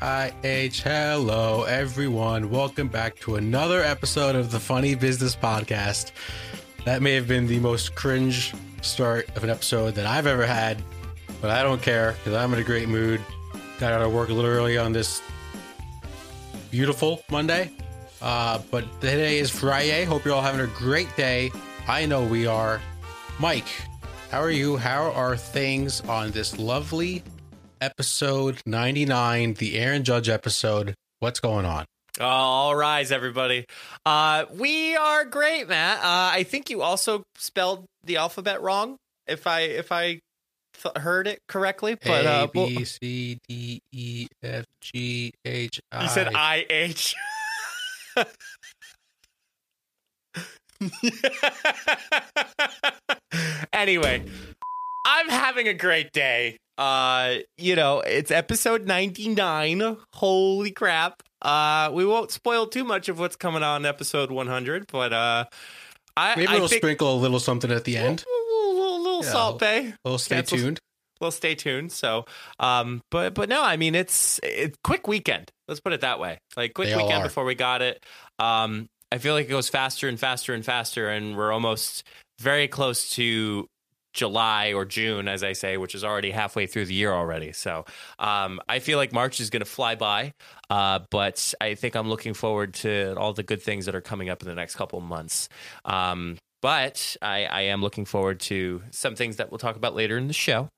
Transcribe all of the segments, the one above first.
I, H. Hello, everyone. Welcome back to another episode of the Funny Business Podcast. That may have been the most cringe start of an episode that I've ever had, but I don't care because I'm in a great mood. Got out of work a little early on this beautiful Monday. Uh, but today is Friday. Hope you're all having a great day. I know we are. Mike, how are you? How are things on this lovely episode 99, the Aaron Judge episode? What's going on? Oh, all rise, everybody. Uh, we are great, Matt. Uh, I think you also spelled the alphabet wrong. If I if I th- heard it correctly, but A uh, well- B C D E F G H I. you said I H. anyway, I'm having a great day. Uh, you know, it's episode 99. Holy crap. Uh, we won't spoil too much of what's coming on episode 100, but uh, I Maybe I we'll think sprinkle a little something at the end. little, little, little Yeah. salt bay. A little stay Cancel- tuned. Well, stay tuned. So, um, but but no, I mean it's it's quick weekend. Let's put it that way. Like quick They weekend before we got it. Um, I feel like it goes faster and faster and faster, and we're almost very close to July or June, as I say, which is already halfway through the year already. So, um, I feel like March is going to fly by. Uh, but I think I'm looking forward to all the good things that are coming up in the next couple months. Um, but I, I am looking forward to some things that we'll talk about later in the show.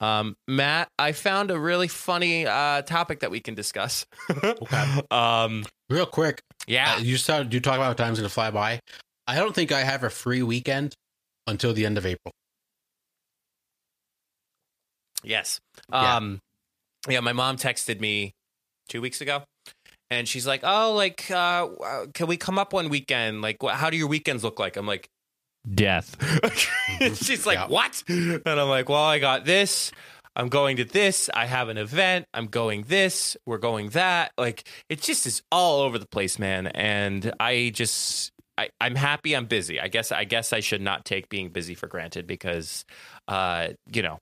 Um, Matt, I found a really funny uh, topic that we can discuss. Okay. um, Real quick, yeah. uh, you started, you talk about time's going to fly by. I don't think I have a free weekend until the end of April. Yes. Yeah. Um, yeah. My mom texted me two weeks ago, and she's like, "Oh, like, uh, uh, can we come up one weekend? Like, wh- how do your weekends look like?" I'm like, "Death." she's like, Yeah. "What?" And I'm like, "Well, I got this." I'm going to this. I have an event. I'm going this. We're going that. Like it just is all over the place, man. And I just I, I'm happy I'm busy. I guess I guess I should not take being busy for granted because uh, you know,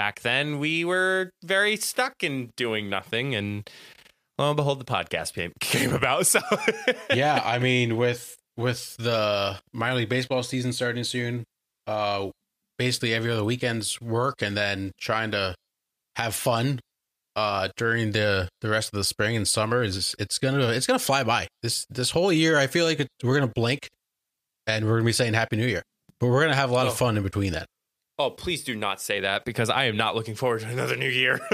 back then we were very stuck in doing nothing and lo and behold the podcast came, came about. So yeah, I mean, with with the minor league baseball season starting soon, uh, basically every other weekend's work, and then trying to have fun uh during the the rest of the spring and summer is it's gonna it's gonna fly by this this whole year i feel like it, we're gonna blink and we're gonna be saying happy new year but we're gonna have a lot Oh. of fun in between that Oh, please do not say that because I am not looking forward to another new year.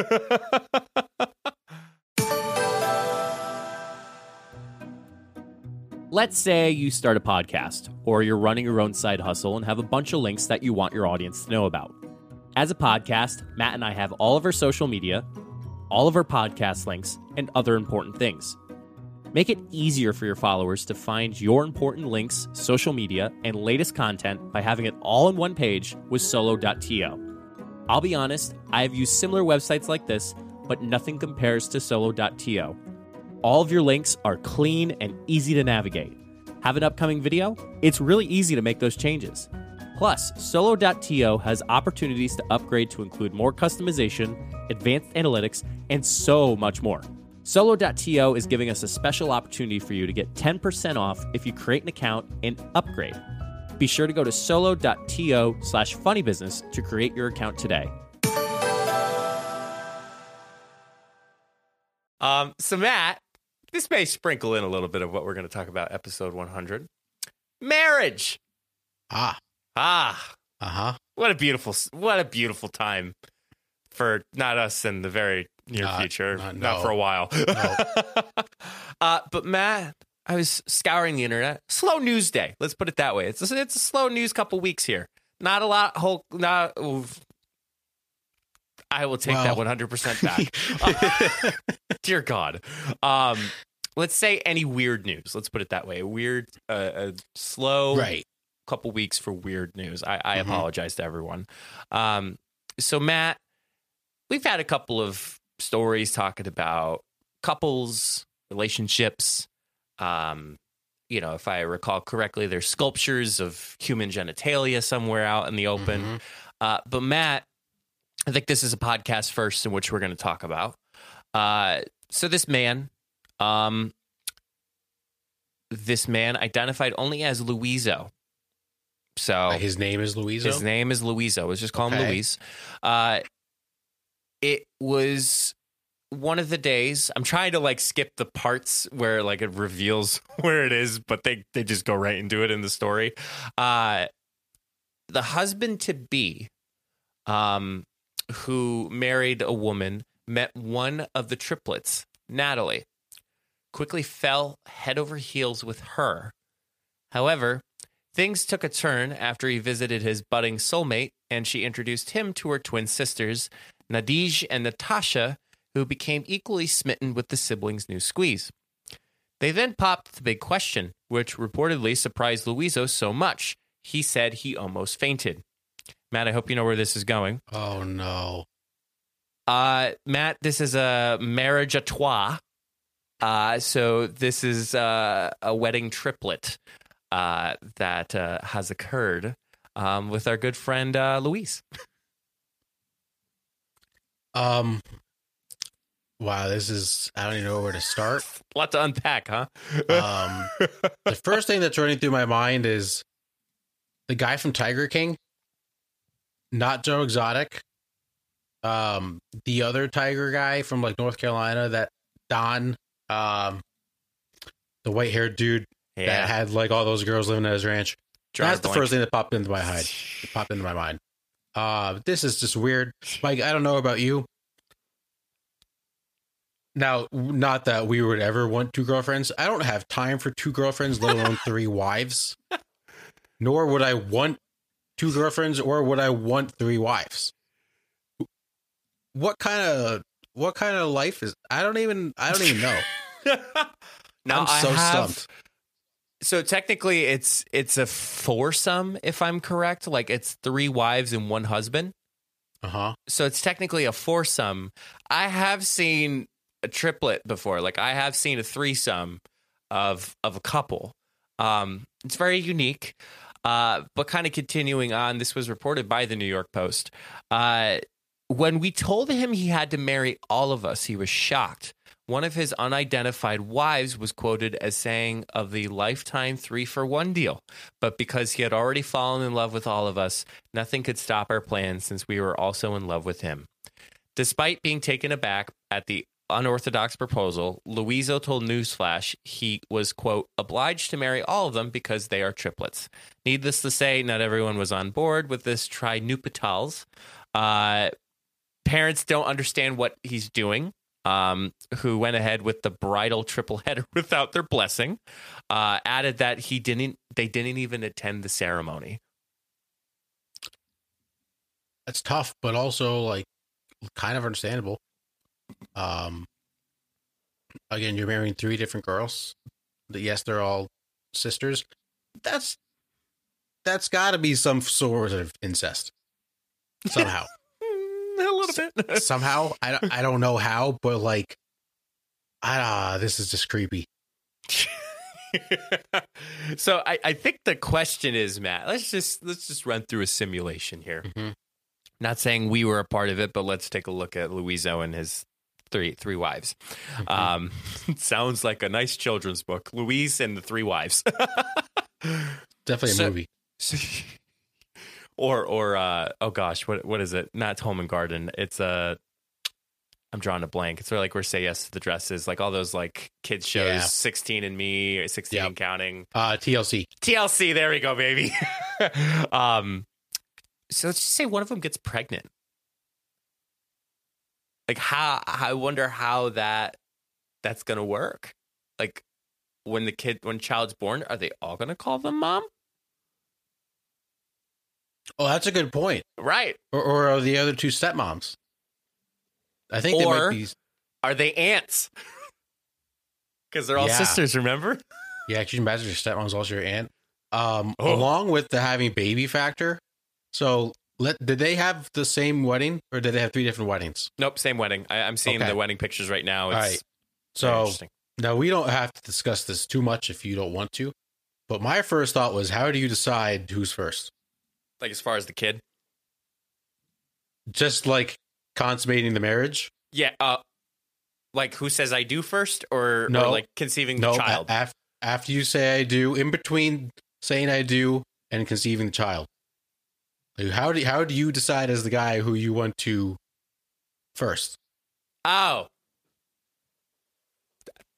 Let's say you start a podcast, or you're running your own side hustle and have a bunch of links that you want your audience to know about. As a podcast, Matt and I have all of our social media, all of our podcast links, and other important things. Make it easier for your followers to find your important links, social media, and latest content by having it all in one page with solo.to. I'll be honest, I have used similar websites like this, but nothing compares to solo.to. All of your links are clean and easy to navigate. Have an upcoming video? It's really easy to make those changes. Plus, Solo.to has opportunities to upgrade to include more customization, advanced analytics, and so much more. Solo.to is giving us a special opportunity for you to get 10% off if you create an account and upgrade. Be sure to go to solo.to slash funnybusiness to create your account today. um, so Matt, this may sprinkle in a little bit of what we're going to talk about episode 100. Marriage. ah Ah, uh-huh what a beautiful what a beautiful time for not us and the very near Not- future, not- not no. for a while. uh, but Matt, I was scouring the internet. Slow news day. Let's put it that way. It's a, it's a slow news couple weeks here. Not a lot. Whole not. oof. I will take that one hundred percent back. Uh, dear God. Um, let's say any weird news. Let's put it that way. A weird, uh, a slow right couple weeks for weird news. I, I Mhm. apologize to everyone. Um, so Matt, we've had a couple of stories talking about couples, relationships. Um, you know, if I recall correctly, there's sculptures of human genitalia somewhere out in the open. Mhm. Uh, but Matt, I think this is a podcast first in which we're going to talk about. Uh, so this man, um, this man identified only as Luizo. So his name is Louisa. his name is Luizo. Let's just call him Okay. Luis. Uh, it was one of the days. I'm trying to like skip the parts where like it reveals where it is, but they they just go right into it in the story. Uh, the husband to be, um, who married a woman, met one of the triplets, Natalie. Quickly fell head over heels with her. However, Things took a turn after he visited his budding soulmate, and she introduced him to her twin sisters, Nadij and Natasha, who became equally smitten with the siblings' new squeeze. They then popped the big question, which reportedly surprised Luizo so much, he said he almost fainted. Matt, I hope you know where this is going. oh no. Uh, Matt, this is a marriage à trois. Uh, so this is uh, a wedding triplet uh, that uh, has occurred um, with our good friend uh, Luis. Um. Wow, this is I don't even know where to start. A lot to unpack, huh? Um, the first thing that's running through my mind is the guy from Tiger King, not Joe Exotic. Um, the other tiger guy from like North Carolina, that Don, um, the white haired dude that had like all those girls living at his ranch. That's a the first thing that popped into my head. Popped into my mind. Uh, this is just weird. Like, I don't know about you. Now, not that we would ever want two girlfriends. I don't have time for two girlfriends, let alone three wives. Nor would I want two girlfriends, or would I want three wives. What kind of what kind of life is? I don't even. I don't even know. now I'm I so have, stumped. So technically, it's it's a foursome, if I'm correct. Like it's three wives and one husband. Uh huh. so it's technically a foursome. I have seen a triplet before. Like I have seen a threesome of of a couple. Um, it's very unique. Uh, but kind of continuing on, this was reported by the New York Post. Uh, when we told him he had to marry all of us, he was shocked. One of his unidentified wives was quoted as saying of the lifetime three for one deal. But because he had already fallen in love with all of us, nothing could stop our plans since we were also in love with him. Despite being taken aback at the unorthodox proposal, Luizo told Newsflash he was, quote, obliged to marry all of them because they are triplets. Needless to say, not everyone was on board with this trinupitals. Uh, parents don't understand what he's doing. Um, who went ahead with the bridal triple header without their blessing? Uh, added that he didn't. They didn't even attend the ceremony. That's tough, but also like kind of understandable. Um, again, you're marrying three different girls. Yes, they're all sisters. That's that's got to be some sort of incest somehow. Little bit. somehow, I don't, I don't know how, but like, ah, this is just creepy. so I, I think the question is, Matt. Let's just let's just run through a simulation here. Mhm. Not saying we were a part of it, but let's take a look at Luizo and his three three wives. Um, sounds like a nice children's book. Louise and the three wives. Definitely a So- movie. Or or uh, oh gosh, what what is it? Not Home and Garden. It's a. I'm drawing a blank. It's sort of like where Say Yes to the Dresses, like all those like kids shows, Yeah. 16 and Me, or 16 Yep. and Counting. Uh, TLC. TLC. There we go, baby. um, so let's just say one of them gets pregnant. Like how I wonder how that that's gonna work. Like when the kid when child's born, are they all gonna call them mom? Oh, that's a good point. Right. Or, or are the other two stepmoms? I think they Or- might be. Are they aunts? Because they're all Yeah. sisters, remember? Yeah, could you imagine your stepmom's also your aunt? Um, Oh. along with the having baby factor. So, let did they have the same wedding, or did they have three different weddings? Nope, same wedding. I, I'm seeing Okay. the wedding pictures right now. It's All right. So now we don't have to discuss this too much if you don't want to. But my first thought was, how do you decide who's first? Like as far as the kid. Just like consummating the marriage. Yeah. Uh, like who says I do first, or, No. or like conceiving No, the child? af- after you say I do, in between saying I do and conceiving the child. Like, how do how do you decide as the guy who you want to first? oh,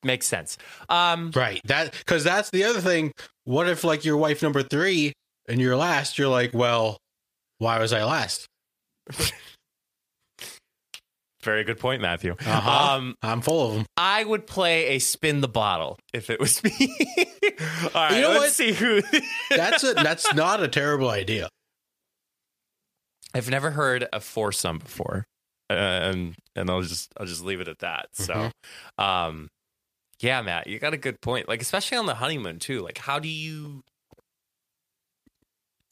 makes sense. Um, Right. That because that's the other thing. What if like your wife number three and you're last? You're like, well, why was I last? very good point, Matthew. Uh-huh. Um, I'm full of them. I would play a spin the bottle if it was me. All right, You know let's what? see who. That's a that's not a terrible idea. I've never heard a foursome before, uh, and and I'll just I'll just leave it at that. So, Mm-hmm. um, yeah, Matt, you got a good point. Like especially on the honeymoon too. Like, how do you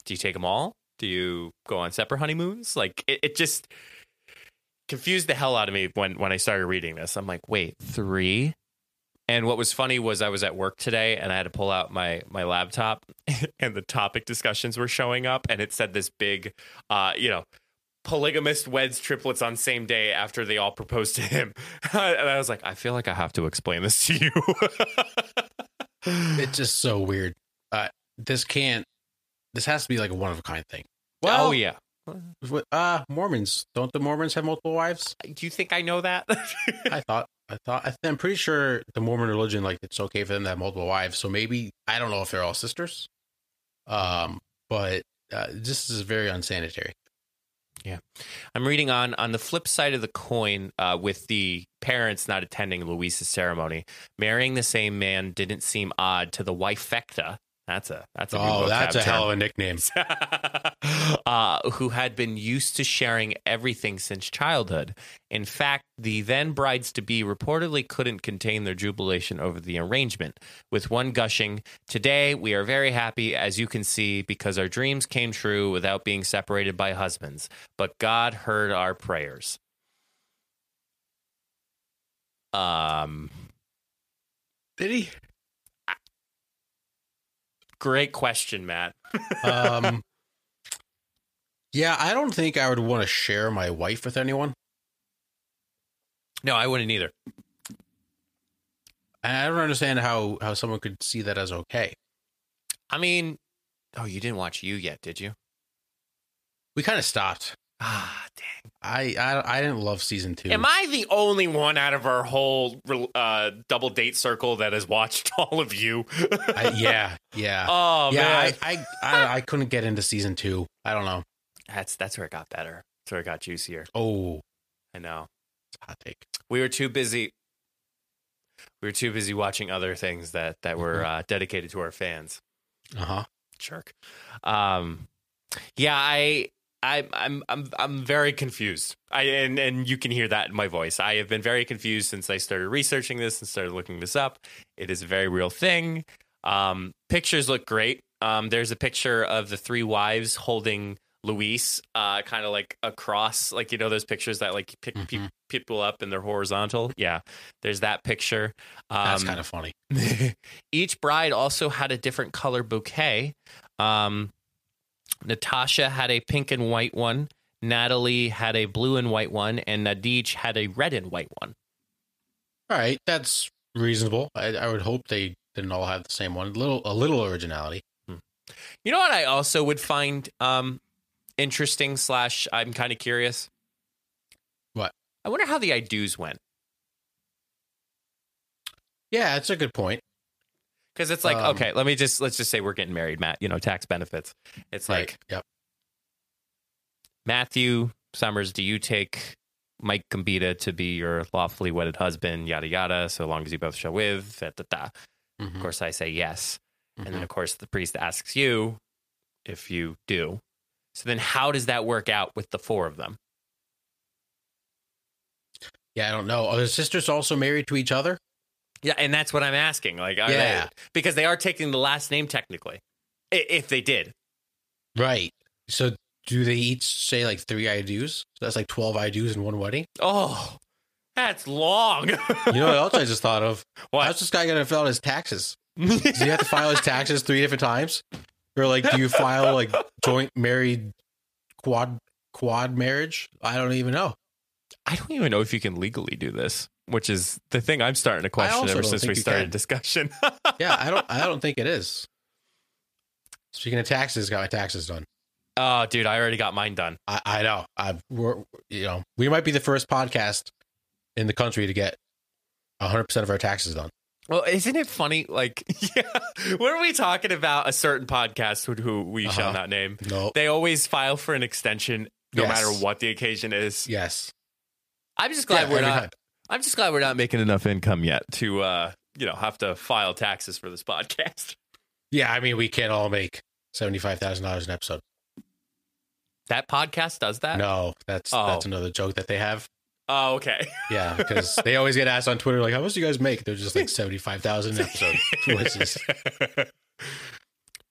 do? You take them all? Do you go on separate honeymoons? Like, it, it just confused the hell out of me when when I started reading this. I'm like, wait, three. And what was funny was I was at work today and I had to pull out my my laptop and the topic discussions were showing up and it said this big uh you know polygamist weds triplets on same day after they all proposed to him. and I was like, I feel like I have to explain this to you. It's just so weird. Uh, this can't. This has to be like a one of a kind thing. oh yeah. What- Uh, Mormons don't the Mormons have multiple wives? Do you think I know that? I thought. I thought. I, I'm pretty sure the Mormon religion, like, it's okay for them to have multiple wives. So maybe I don't know if they're all sisters. Um, but uh, this is very unsanitary. Yeah, I'm reading on on the flip side of the coin uh, with the parents not attending Luis's ceremony. Marrying the same man didn't seem odd to the wifecta. That's a that's a Oh, that's a term. hell of a nickname. uh, who had been used to sharing everything since childhood. In fact, the then brides to be reportedly couldn't contain their jubilation over the arrangement, with one gushing, Today we are very happy, as you can see, because our dreams came true without being separated by husbands. But God heard our prayers. Um, Did he? Great question, Matt. Um, yeah, I don't think I would want to share my wife with anyone. No, I wouldn't either. I don't understand how how someone could see that as okay. I mean, oh, you didn't watch you yet, did you? We kind of stopped. Ah, dang. I, I I didn't love season two. Am I the only one out of our whole uh, double date circle that has watched all of you? I, yeah, yeah, oh yeah. man, I, I I I couldn't get into season two. I don't know. that's that's where it got better. That's where it got juicier. Oh, I know. it's a hot take. We were too busy. We were too busy watching other things that that were uh, dedicated to our fans. Uh huh. Jerk. Um, yeah, I. I, I'm I'm I'm very confused. I and and you can hear that in my voice. I have been very confused since I started researching this and started looking this up. It is a very real thing. Um, pictures look great. Um, there's a picture of the three wives holding Luis, uh, kind of like across, like you know those pictures that like pick pe- Mhm. people up and they're horizontal. Yeah, there's that picture. Um, That's kind of funny. each bride also had a different color bouquet. Um, Natasha had a pink and white one. Natalie had a blue and white one, and Nadij had a red and white one. All right, that's reasonable. I, I would hope they didn't all have the same one. little a little originality. You know what? I also would find um, interesting. Slash, I'm kind of curious. What? I wonder how the I do's went Yeah, that's a good point. Because it's like, Um, okay, let me just let's just say we're getting married, Matt. You know, tax benefits. It's like Yep. Matthew Summers, do you take Mike Gambita to be your lawfully wedded husband, yada yada, so long as you both shall live, da, da, da. Of Mhm, course, I say yes. And then, mhm. of course, the priest asks you if you do. So then, how does that work out with the four of them? Yeah, I don't know. Are the sisters also married to each other? Yeah, and that's what I'm asking. Like, are Yeah. they, because they are taking the last name technically, if they did. Right. So do they each say like three I do's? So that's like twelve I do's in one wedding. Oh, that's long. You know what else I just thought of? What? How's this guy gonna fill out his taxes? Does he have to file his taxes three different times? Or like do you file like joint married quad quad marriage? I don't even know. I don't even know if you can legally do this, which is the thing I'm starting to question ever since we started can. discussion. Yeah, I don't. I don't think it is. Speaking of taxes, got my taxes done. oh, dude, I already got mine done. I, I know. I we're you know we might be the first podcast in the country to get 100 percent of our taxes done. Well, isn't it funny? Like, yeah, when are we talking about a certain podcast who, who we shall Uh-huh. not name? No. They always file for an extension, no Yes. matter what the occasion is. Yes. I'm just glad Yeah, we're not. time. I'm just glad we're not making enough income yet to, uh, you know, have to file taxes for this podcast. Yeah, I mean we can't all make seventy five thousand dollars an episode. That podcast does that. No, that's Oh. that's another joke that they have. Oh, okay. Yeah, because they always get asked on Twitter like, "How much do you guys make?" They're just like seventy five thousand an episode. Which is-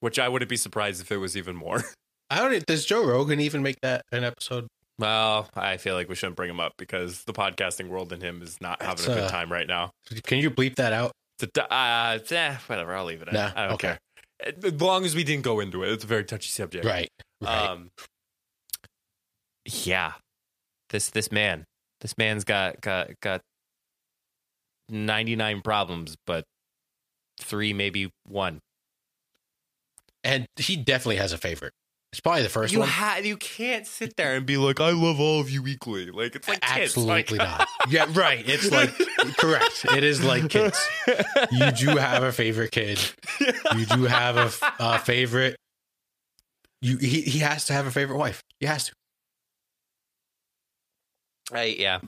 Which I wouldn't be surprised if it was even more. I don't. Does Joe Rogan even make that an episode? Well, I feel like we shouldn't bring him up because the podcasting world and him is not having That's, a good uh, time right now. Can you bleep that out? It's a- uh, eh, whatever. I'll leave it. At. Nah, I don't okay. care. As long as we didn't go into it, it's a very touchy subject. Right. Right. Um. Yeah, this this man, this man's got got got ninety nine problems, but three maybe one. and he definitely has a favorite. It's probably the first you one. ha- you can't sit there and be like, I love all of you equally. Like it's like kids. Absolutely Like- not. Yeah, right. It's like correct. It is like kids. You do have a favorite kid. You do have a, f- a favorite. You he, he has to have a favorite wife. He has to. Right, yeah.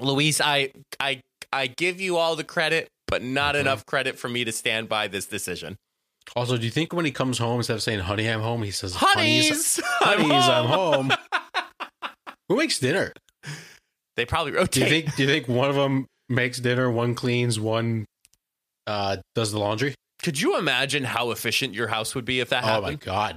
Louise, I I I give you all the credit, but not Mhm. enough credit for me to stand by this decision. Also, do you think when he comes home instead of saying "honey, I'm home," he says "honeys, Honeys, I'm home." Who makes dinner? They probably Do rotate. you think? Do you think one of them makes dinner, one cleans, one uh, does the laundry? Could you imagine how efficient your house would be if that Oh my god.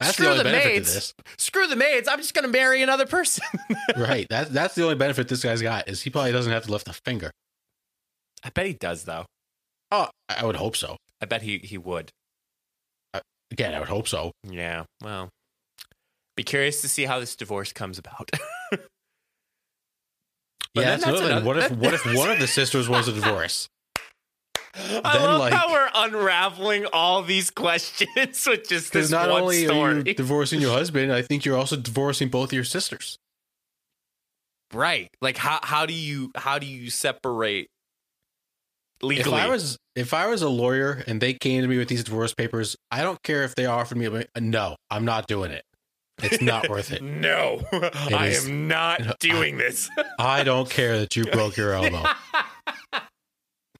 That's Screw the only the benefit maids. to this. Screw the maids. I'm just going to marry another person. right. That that's the only benefit this guy's got is he probably doesn't have to lift a finger. I bet he does, though. Oh, I would hope so. I bet he he would. Uh, again, I would hope so. Yeah. Well, be curious to see how this divorce comes about. Yeah, that's another. What if what if one of the sisters was a divorce? I Then, love like- how we're unraveling all these questions with just this not one only story. are you divorcing your husband, I think you're also divorcing both your sisters. right. Like how how do you how do you separate legally? If I was if I was a lawyer and they came to me with these divorce papers, I don't care if they offered me. a- No, I'm not doing it. It's not worth it. no, I is- am not doing this. I don't care that you broke your elbow.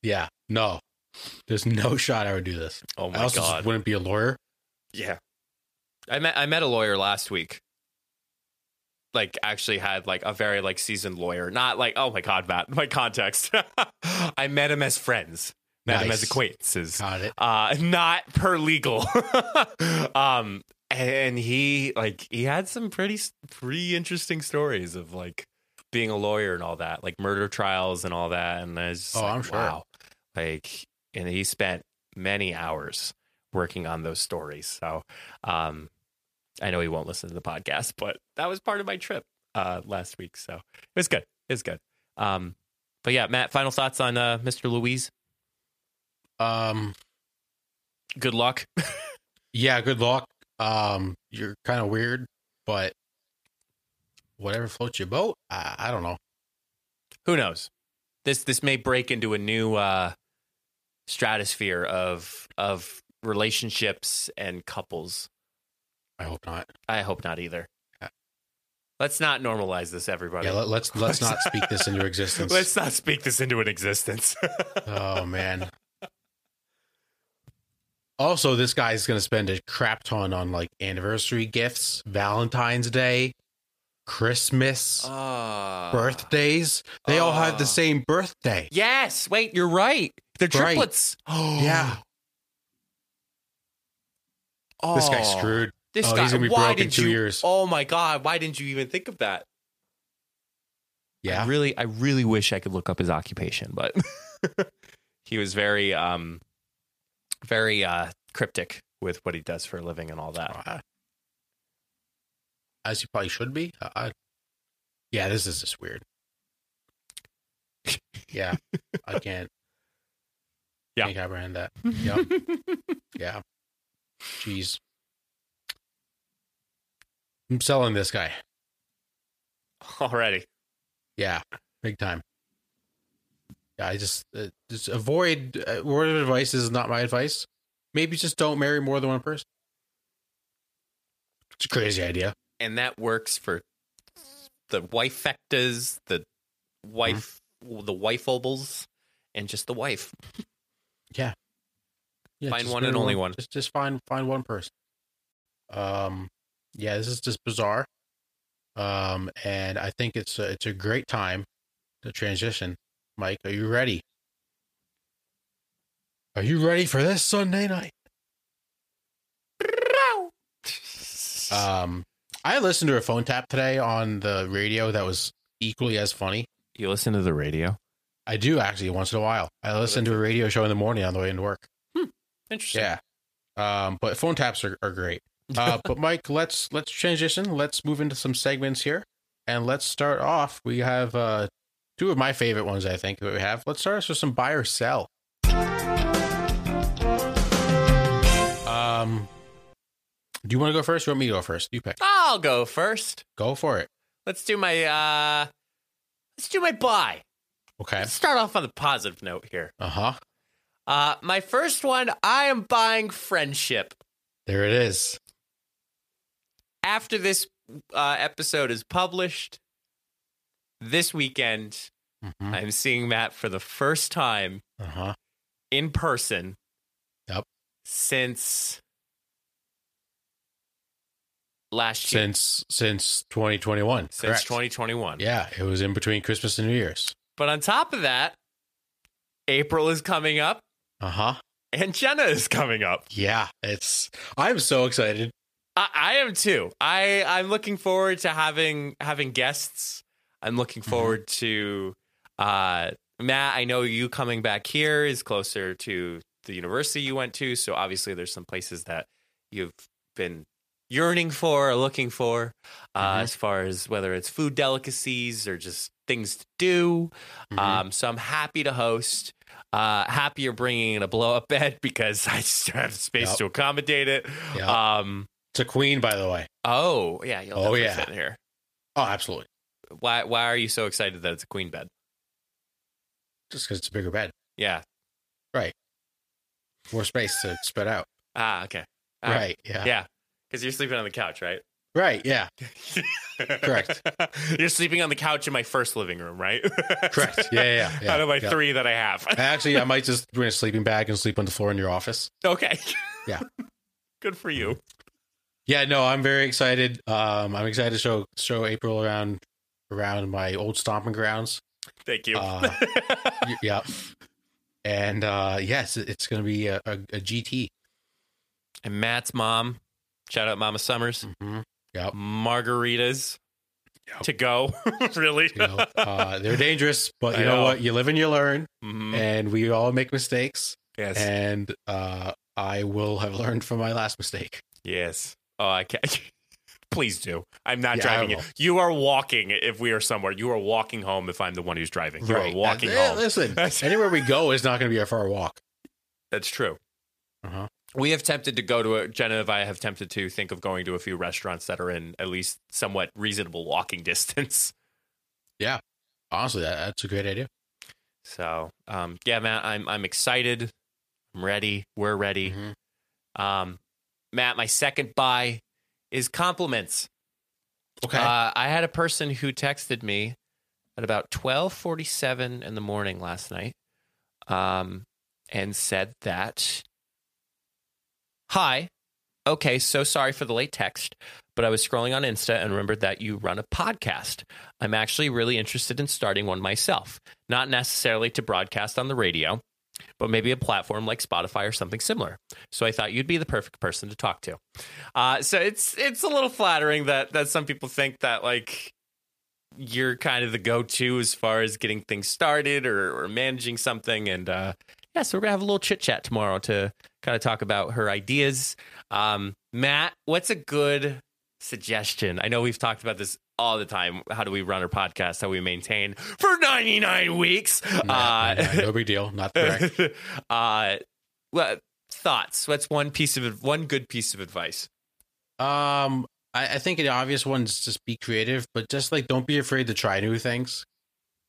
Yeah, no, there's no shot I would do this. oh I my also just god. wouldn't be a lawyer. Yeah. I met I met a lawyer last week. Like actually had like a very like seasoned lawyer. Not like oh my god, Matt, my context. I met him as friends. Met him as acquaintances. Got it. Uh not per legal. um and he like he had some pretty pretty interesting stories of like being a lawyer and all that, like murder trials and all that. And I was Oh, like, I'm sure. wow. Like and he spent many hours working on those stories. So um I know he won't listen to the podcast, but that was part of my trip uh last week. So it was good. It was good. Um but yeah, Matt, final thoughts on uh Mr. Louise. Um, Good luck. yeah, good luck. Um, you're kind of weird, but whatever floats your boat. I, I don't know. Who knows? This this may break into a new uh stratosphere of of relationships and couples. I hope not. I hope not either. Yeah. Let's not normalize this, everybody. Yeah, let, let's let's not speak this into existence. Let's not speak this into an existence. Oh man. Also, this guy's gonna spend a crap ton on like anniversary gifts, Valentine's Day, Christmas, uh, birthdays. They all have the Ah. same birthday. Yes. Wait, you're right. They're Right. triplets. Oh Yeah. This guy's Oh. screwed. This Oh, guy. he's gonna be why broke in did two you, years. Oh my god! Why didn't you even think of that? I Yeah. really, I really wish I could look up his occupation, but he was very, um, very uh, cryptic with what he does for a living and all that. As you probably should be. Uh, Yeah, this is just weird. Yeah, I can't. Yeah. can't comprehend that. Yep. yeah. Jeez. I'm selling this guy. Already. Yeah, big time. Yeah, I just uh, just avoid uh, word of advice is not my advice. Maybe just don't marry more than one person. It's a crazy idea. And that works for the wifectas, the wife, the wife wifeables, and just the wife. Yeah. yeah Find one and only one. Just just find find one person. Um, yeah, this is just bizarre. Um, and I think it's a, it's a great time to transition. Mike, are you ready? Are you ready for this Sunday night? Um, I listened to a phone tap today on the radio that was equally as funny. you listen to the radio. I do actually once in a while. I listen to a radio show in the morning on the way into work. Hmm. Interesting. Yeah. Um, but phone taps are, are great. Uh, but Mike, let's let's transition. Let's move into some segments here, and let's start off. We have uh, two of my favorite ones. I think that we have. Let's start us with some buy or sell. Um, do you want to go first? Or you want me to go first? You pick. I'll go first. Go for it. Let's do my uh let's do my buy. Okay. Let's start off on the positive note here. Uh huh. Uh my first one, I am buying friendship. There it is. After this uh episode is published this weekend, Mm-hmm. I'm seeing Matt for the first time Uh huh. in person. Yep. Since last year. Since since 2021. Since correct. 2021. Yeah, it was in between Christmas and New Year's. But on top of that, April is coming up Uh huh. and Jenna is coming up. Yeah, it's. I'm so excited. I, I am too. I I'm looking forward to having having guests. I'm looking Mm-hmm. forward to uh Matt. I know you coming back here is closer to the university you went to, so obviously there's some places that you've been yearning for or looking for, uh, Mhm. as far as whether it's food delicacies or just things to do. Mhm. Um, so I'm happy to host. Uh, happy you're bringing in a blow up bed because I just don't have space Yep. to accommodate it. Yep. Um, it's a queen, by the way. oh yeah, you'll Oh, yeah. fit in here. Oh, absolutely. Why why are you so excited that it's a queen bed? Just because it's a bigger bed, Yeah. Right. More space to spread out. Ah, okay. All right. Yeah. Yeah. Because you're sleeping on the couch, right? Right. Yeah. Correct. you're sleeping on the couch in my first living room, right? Correct. Yeah. Yeah. yeah, yeah Out of my yeah. three that I have. Actually, I might just bring a sleeping bag and sleep on the floor in your office. okay. Yeah. Good for you. Yeah. No, I'm very excited. Um, I'm excited to show show April around around my old stomping grounds. Thank you. Uh, Y- yeah. And uh, yes, it's going to be a, a, a GT. and Matt's mom, shout out Mama Summers, hmm Yep. margaritas Yep. to go. really? You know, uh, they're dangerous, but you know, know. what? You live and you learn, Mhm. and we all make mistakes. Yes. And uh, I will have learned from my last mistake. yes. Oh, I can't. Please do. I'm not Yeah, driving you. You are walking if we are somewhere. You are walking home if I'm the one who's driving. You are walking Uh, home. Listen, anywhere we go is not going to be a far walk. That's true. Uh-huh. We have tempted to go to a, Jenna and I have tempted to think of going to a few restaurants that are in at least somewhat reasonable walking distance. Yeah. Honestly, that, that's a great idea. So, um, yeah, man, I'm I'm excited. I'm ready. We're ready. Mhm. Um, Matt, my second buy is compliments. Okay. Uh, I had a person who texted me at about twelve forty seven in the morning last night, um, and said that, "Hi, okay, so sorry for the late text, but I was scrolling on Insta and remembered that you run a podcast. I'm actually really interested in starting one myself, not necessarily to broadcast on the radio." But maybe a platform like Spotify or something similar. So I thought you'd be the perfect person to talk to. Uh, so it's it's a little flattering that that some people think that like you're kind of the go-to as far as getting things started or, or managing something. And uh, yeah, so we're gonna have a little chit chat tomorrow to kind of talk about her ideas. Um, Matt, what's a good suggestion. I know we've talked about this all the time. How do we run our podcast? How we maintain for 99 weeks? Nah, nah, no big deal. Not correct. uh, well, thoughts. What's one piece of one good piece of advice? Um, I, I think the obvious one is just be creative, but just like don't be afraid to try new things.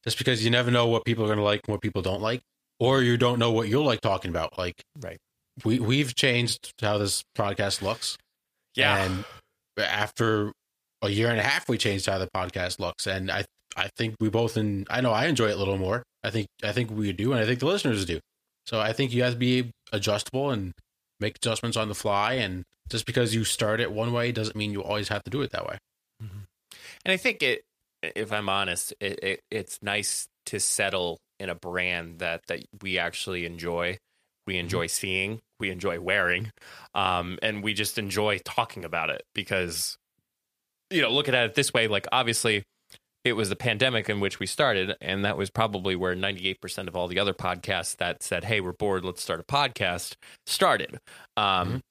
Just because you never know what people are going to like and what people don't like, or you don't know what you'll like talking about. Like, Right. We we've changed how this podcast looks. Yeah. And after a year and a half, we changed how the podcast looks, and I I think we both and I know I enjoy it a little more. I think I think we do, and I think the listeners do. So I think you have to be adjustable and make adjustments on the fly. And just because you start it one way doesn't mean you always have to do it that way. And I think it, if I'm honest, it, it it's nice to settle in a brand that that we actually enjoy, we enjoy seeing, we enjoy wearing, um, and we just enjoy talking about it because, you know, looking at it this way, like obviously. It was the pandemic in which we started, and that was probably where 98% of all the other podcasts that said, Hey, we're bored, let's start a podcast, started. Um, Mhm.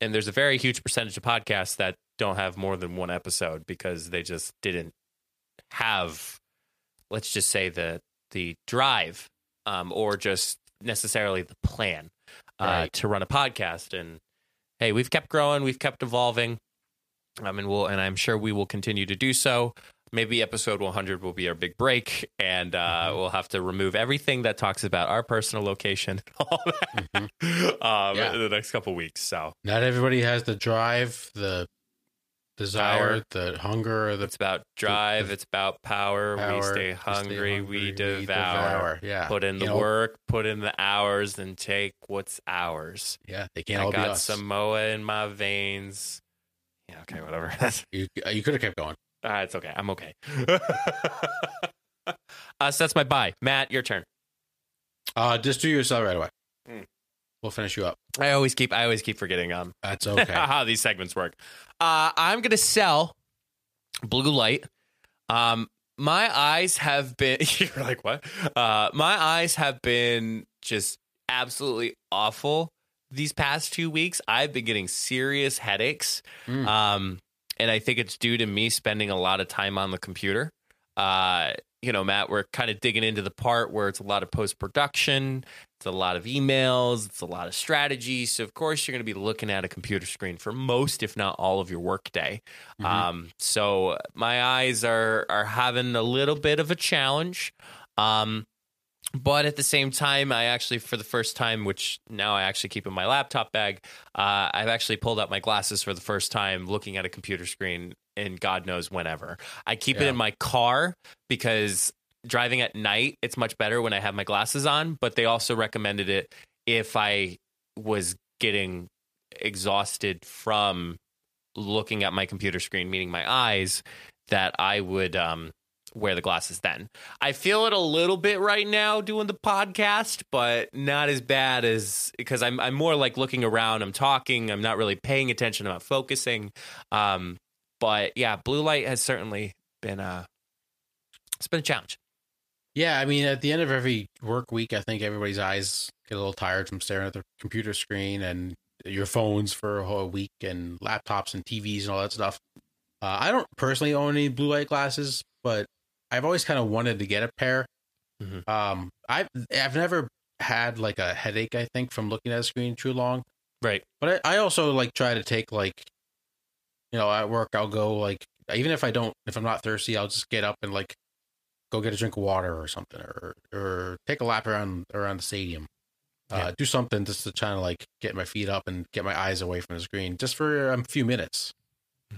And there's a very huge percentage of podcasts that don't have more than one episode because they just didn't have let's just say the the drive um, or just necessarily the plan uh, Right. to run a podcast and hey we've kept growing we've kept evolving um, and we'll and i'm sure we will continue to do so maybe episode 100 will be our big break and uh, Mhm. we'll have to remove everything that talks about our personal location and all that um, Yeah. in the next couple weeks so Not everybody has the drive, the desire, Power. the hunger, the it's about drive the it's about power, power. we to stay hungry, we devour. Yeah, put in the know, work, put in the hours, and take what's ours. Yeah, they can't I all be got us. Samoa in my veins. Yeah, okay, whatever. You you could have kept going. Ah, it's okay. I'm okay. uh, so that's my buy. Matt, your turn. Uh, just do yourself right away. Mm. We'll finish you up. I always keep I always keep forgetting um That's okay. how these segments work. Uh, I'm gonna sell blue light. Um, my eyes have been. You're like what? Uh, my eyes have been just absolutely awful these past two weeks. I've been getting serious headaches. Mm. Um, and I think it's due to me spending a lot of time on the computer. Uh, you know, Matt, we're kind of digging into the part where it's a lot of post production, it's a lot of emails, it's a lot of strategy. So, of course, you're going to be looking at a computer screen for most, if not all, of your workday. Mhm. Um, so, my eyes are are having a little bit of a challenge. Um, but at the same time, I actually, for the first time, which now I actually keep in my laptop bag, uh, I've actually pulled out my glasses for the first time, looking at a computer screen in God knows whenever. I keep it in my car because driving at night, it's much better when I have my glasses on. But they also recommended it if I was getting exhausted from looking at my computer screen, meaning my eyes, that I would um, wear the glasses then. I feel it a little bit right now doing the podcast, but not as bad as because I'm I'm more like looking around, I'm talking, I'm not really paying attention, I'm not focusing. Um, but yeah, blue light has certainly been a it's been a challenge. Yeah, I mean, at the end of every work week, I think everybody's eyes get a little tired from staring at the computer screen and your phones for a whole week and laptops and TVs and all that stuff. Uh, I don't personally own any blue light glasses, but I've always kind of wanted to get a pair. Mhm. Um, I've I've never had like a headache. I think from looking at a screen too long. Right. But I, I also like try to take like, you know, at work I'll go like even if I don't if I'm not thirsty, I'll just get up and like go get a drink of water or something, or or take a lap around around the stadium. Uh, Yeah. Do something just to try to like get my feet up and get my eyes away from the screen, just for a few minutes.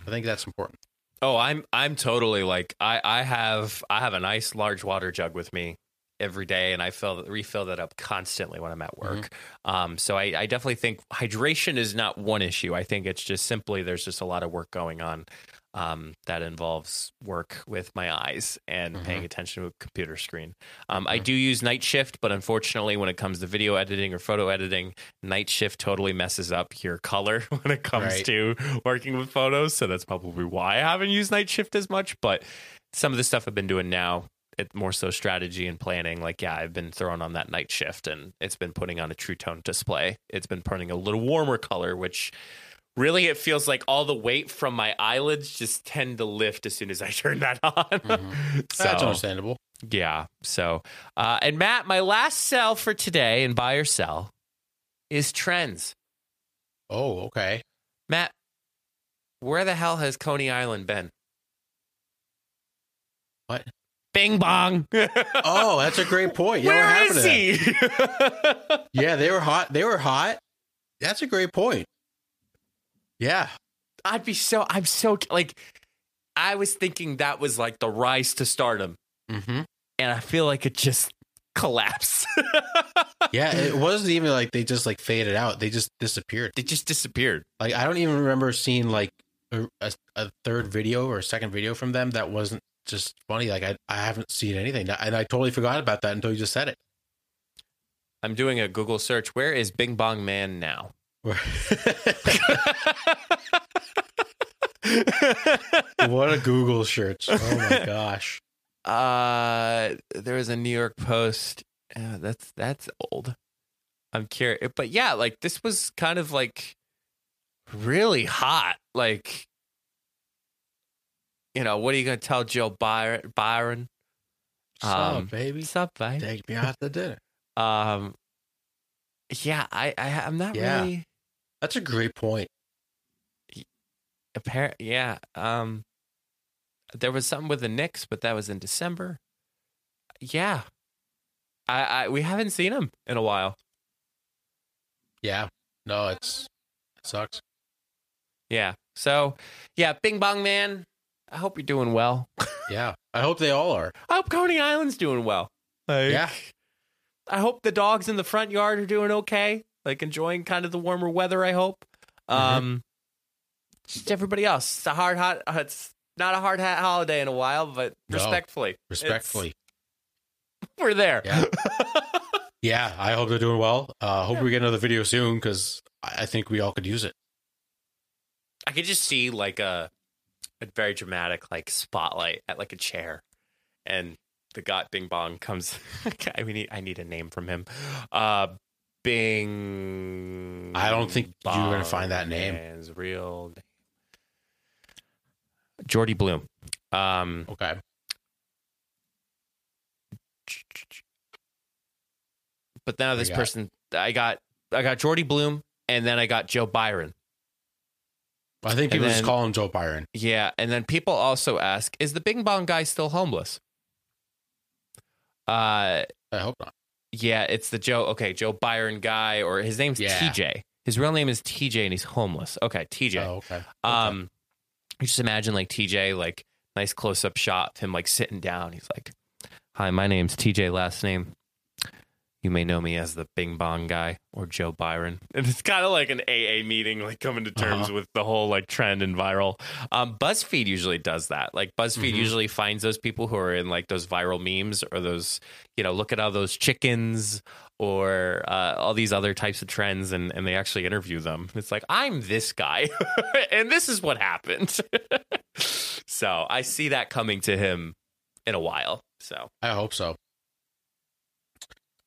I think that's important. Oh, I'm I'm totally like I I have I have a nice large water jug with me every day, and I fill refill that up constantly when I'm at work. Um, so I, I definitely think hydration is not one issue. I think it's just simply there's just a lot of work going on um, that involves work with my eyes and Mhm. paying attention to a computer screen. Um, I do use night shift, but unfortunately, when it comes to video editing or photo editing, night shift totally messes up your color when it comes Right. to working with photos. So that's probably why I haven't used night shift as much. But some of the stuff I've been doing now, it more so strategy and planning. Like, yeah, I've been throwing on that night shift and it's been putting on a true tone display. It's been putting a little warmer color, which really it feels like all the weight from my eyelids just tend to lift as soon as I turn that on. Mhm. so, That's understandable. yeah. So, uh, and Matt, my last sell for today and buy or sell is trends. Oh, okay. Matt, where the hell has Coney Island been? What? Bing bong. Oh, that's a great point. Yeah, happened is he? Yeah, they were hot. They were hot. That's a great point. Yeah. I'd be so. I'm so like. I was thinking that was like the rise to stardom, Mm-hmm. and I feel like it just collapsed. Yeah, it wasn't even like they just like faded out. They just disappeared. they just disappeared. Like I don't even remember seeing like a, a, a third video or a second video from them that wasn't just funny. Like I I haven't seen anything, and I totally forgot about that until you just said it. I'm doing a Google search. Where is Bing Bong Man now? what a Google search! Oh my gosh. Uh, there was a New York Post. That's that's old. I'm curious, but yeah, like this was kind of like really hot. Like, you know, what are you gonna tell Joe Byron? Byron, Sup, Um, baby? what's up, babe? Take me out to dinner. Um, yeah, I, I I'm not Yeah. really That's a great point. apparent. Yeah, um, there was something with the Knicks, but that was in December. Yeah, I, I we haven't seen him in a while. Yeah. No, it's it sucks. Yeah. So, yeah, Bing Bong Man. I hope you're doing well. Yeah. I hope they all are. I hope Coney Island's doing well. Like, Yeah. I hope the dogs in the front yard are doing okay. Like enjoying kind of the warmer weather. I hope. Mm-hmm. Um, just everybody else. It's a hard hot. uh, It's not a hard hat holiday in a while, but respectfully, Respectfully. we're there. Yeah. Yeah, I hope they're doing well. Uh, hope we get another video soon because I I think we all could use it. I could just see like a a very dramatic like spotlight at like a chair, and the got Bing Bong comes. I mean, I need a name from him. Uh, Bing. I don't think you're gonna find that name. Real name. Jordy Bloom. Um, Okay. but now this got? person, I got, I got Jordy Bloom, and then I got Joe Byron. I think people just call him Joe Byron. Yeah, and then people also ask, is the Bing Bong guy still homeless? Uh, I hope not. Yeah, it's the Joe. Okay, Joe Byron guy, or his name's Yeah. TJ. His real name is TJ, and he's homeless. Okay, TJ. Oh, okay. Um, you just imagine like TJ, like nice close up shot of him like sitting down. He's like, "Hi, my name's TJ. Last name. You may know me as the Bing Bong guy or Joe Byron." And it's kind of like an AA meeting, like coming to terms Uh-huh. with the whole like trend and viral. Um, BuzzFeed usually does that. Like BuzzFeed Mhm. usually finds those people who are in like those viral memes or those, you know, look at all those chickens or uh, all these other types of trends and, and they actually interview them. It's like, I'm this guy and this is what happened. so I see that coming to him in a while. So I hope so.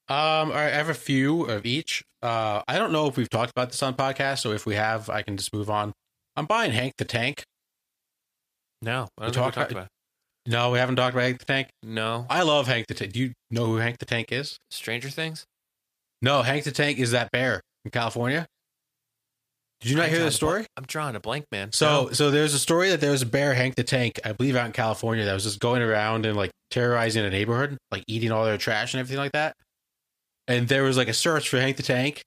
Um, all right, I have a few of each. Uh, I don't know if we've talked about this on podcast, so if we have, I can just move on. I'm buying Hank the Tank. no, I We don't we talked talked about- No, we haven't talked about Hank the Tank. No. I love Hank the Tank. Do you know who Hank the Tank is? Stranger Things? No, Hank the Tank is that bear in California. Did you not I'm hear the story? blank- I'm drawing a blank, man. So, No. so there's a story that there was a bear, Hank the Tank, I believe, out in California, that was just going around and like terrorizing a neighborhood, like eating all their trash and everything like that. And there was like a search for Hank the Tank,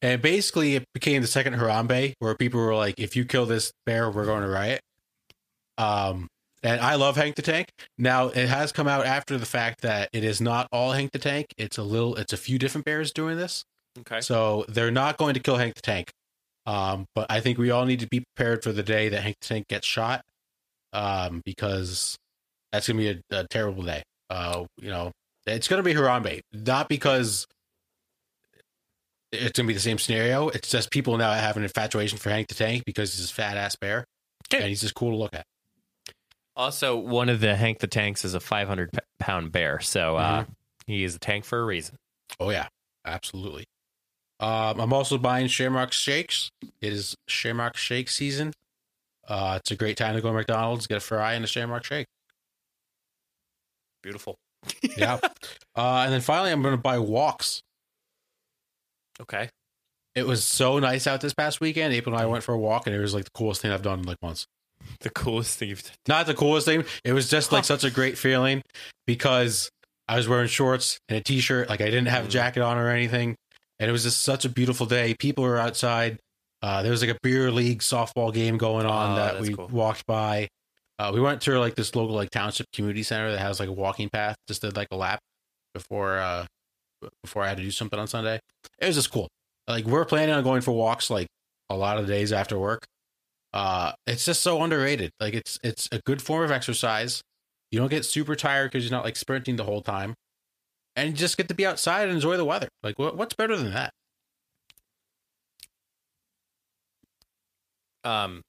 and basically it became the second Harambe, where people were like, "If you kill this bear, we're going to riot." Um, and I love Hank the Tank. Now it has come out after the fact that it is not all Hank the Tank. It's a little, it's a few different bears doing this. okay. So they're not going to kill Hank the Tank. Um, but I think we all need to be prepared for the day that Hank the Tank gets shot. Um, because that's gonna be a, a terrible day. Uh, you know, it's gonna be Harambe, not because it's gonna be the same scenario. It's just people now have an infatuation for Hank the Tank because he's a fat ass bear, Okay. and he's just cool to look at. Also, one of the Hank the Tanks is a 500 pound bear. So uh, Mm-hmm. he is a tank for a reason. Oh yeah, absolutely. Um, I'm also buying Shamrock Shakes. It is Shamrock Shake season. Uh, it's a great time to go to McDonald's, get a fry and a Shamrock Shake. Beautiful. Yeah. uh, and then finally, I'm going to buy walks. Okay. It was so nice out this past weekend. April and I went for a walk, and it was like the coolest thing I've done in like months. The coolest thing you've done. Not the coolest thing. It was just like such a great feeling because I was wearing shorts and a t-shirt. Like I didn't have a Mhm. jacket on or anything, and it was just such a beautiful day. People were outside. Uh, there was like a beer league softball game going on Oh, that we cool. walked by. Uh, we went to like this local like township community center that has like a walking path. Just did like a lap before uh before I had to do something on Sunday. It was just cool. Like we're planning on going for walks like a lot of days after work. Uh, it's just so underrated. Like it's it's a good form of exercise. You don't get super tired because you're not like sprinting the whole time, and you just get to be outside and enjoy the weather. Like what, what's better than that? um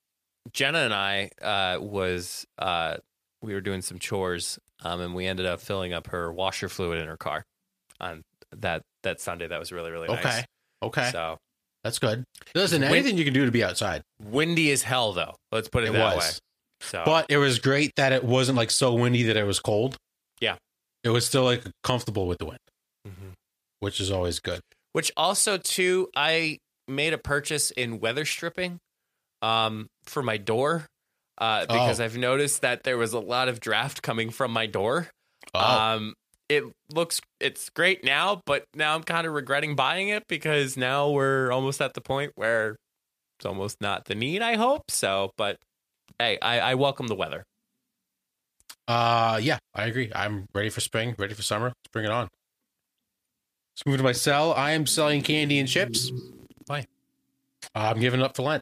jenna and i uh was uh we were doing some chores um and we ended up filling up her washer fluid in her car on that that sunday that was really really nice Okay, okay, so that's good. Listen, When- anything you can do to be outside. windy as hell though let's put it, It that was. way so But it was great that it wasn't like so windy that it was cold. Yeah. It was still like comfortable with the wind, Mhm. which is always good. which also too i made a purchase in weather stripping um for my door uh because Oh. i've noticed that there was a lot of draft coming from my door Oh, Um, it looks it's great now, but now I'm kind of regretting buying it because now we're almost at the point where it's almost not the need. I hope so, but hey, I, I welcome the weather. Uh, yeah, I agree. I'm ready for spring, ready for summer. Let's bring it on. Let's move to my cell. I am selling candy and chips. Why? I'm giving up for Lent.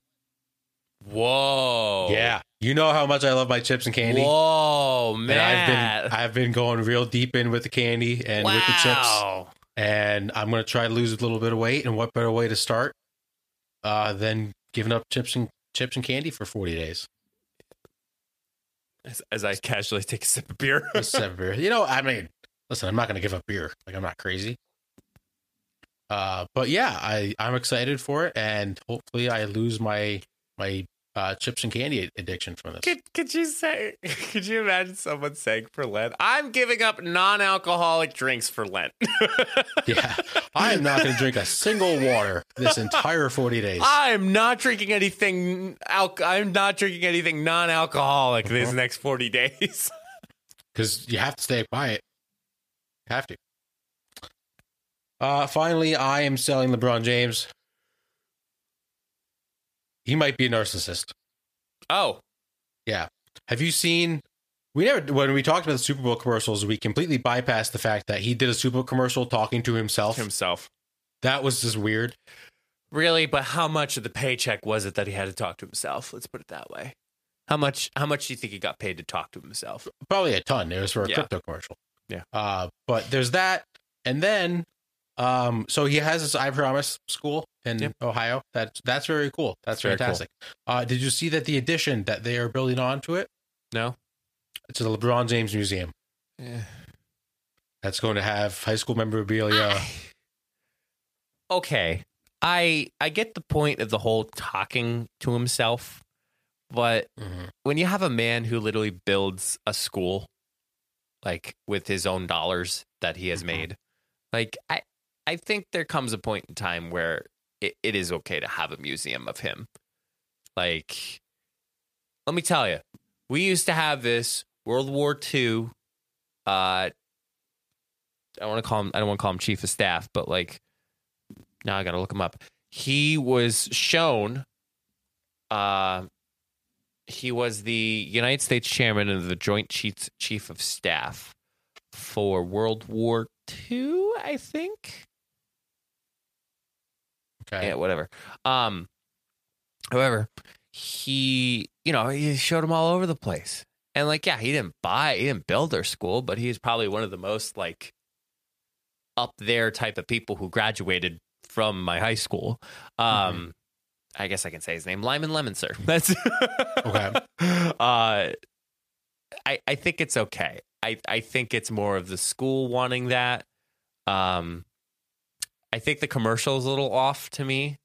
Whoa, Yeah, you know how much I love my chips and candy. Whoa, And man! I've been I've been going real deep in with the candy and with the chips, and I'm gonna try to lose a little bit of weight. And what better way to start uh, than giving up chips and chips and candy for 40 days? As, as I casually take a sip of beer. Just seven beer. You know, I mean, listen, I'm not gonna give up beer. Like I'm not crazy. Uh, but yeah, I I'm excited for it, and hopefully I lose my my uh, chips and candy addiction from this. Could could you say? Could you imagine someone saying for Lent, "I'm giving up non-alcoholic drinks for Lent." Yeah, I am not going to drink a single water this entire 40 days. I'm not drinking anything. Al- I'm not drinking anything non-alcoholic these Mhm. next forty days. because you have to stay by it. You have to. Uh, finally, I am selling LeBron James. He might be a narcissist. Oh, yeah. Have you seen? We never when we talked about the Super Bowl commercials, we completely bypassed the fact that he did a Super Bowl commercial talking to himself. himself. That was just weird. Really, but how much of the paycheck was it that he had to talk to himself? Let's put it that way. How much? How much do you think he got paid to talk to himself? Probably a ton. It was for a Yeah. crypto commercial. Yeah. Uh, but there's that, and then, um, so he has this I Promise school in Yep. Ohio. That's that's very cool. That's Very cool. fantastic. Uh, did you see that the addition that they are building onto it? No. It's the LeBron James Museum. Yeah. That's going to have high school memorabilia. okay i i get the point of the whole talking to himself but Mhm. when you have a man who literally builds a school like with his own dollars that he has Mhm. made like i i think there comes a point in time where it, it is okay to have a museum of him like let me tell you we used to have this world war ii uh I want to call him. I don't want to call him chief of staff, but like, now I got to look him up. He was shown. Uh, he was the United States chairman of the Joint Chiefs Chief of Staff for World War II, I think. Okay. Yeah, whatever. Um, however, he, you know, he showed them all over the place, and like, yeah, he didn't buy, he didn't build their school, but he's probably one of the most like up there type of people who graduated from my high school. Um, I guess I can say his name, Lyman Lemnitzer. That's Okay. Uh, I I think it's okay. I I think it's more of the school wanting that. Um, I think the commercial is a little off to me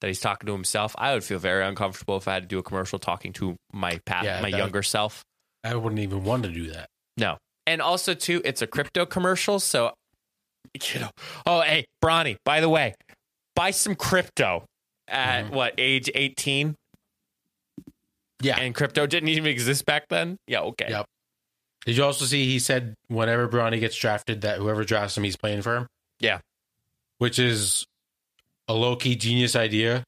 that he's talking to himself. I would feel very uncomfortable if I had to do a commercial talking to my past, Yeah, my that- younger self. I wouldn't even want to do that. No. And also too, it's a crypto commercial, so you know. Oh, hey, Bronny, by the way, buy some crypto at Mhm. what age 18? Yeah. And crypto didn't even exist back then? Yeah, okay. Yep. Did you also see he said whenever Bronny gets drafted that whoever drafts him he's playing for him? Yeah. Which is a low key genius idea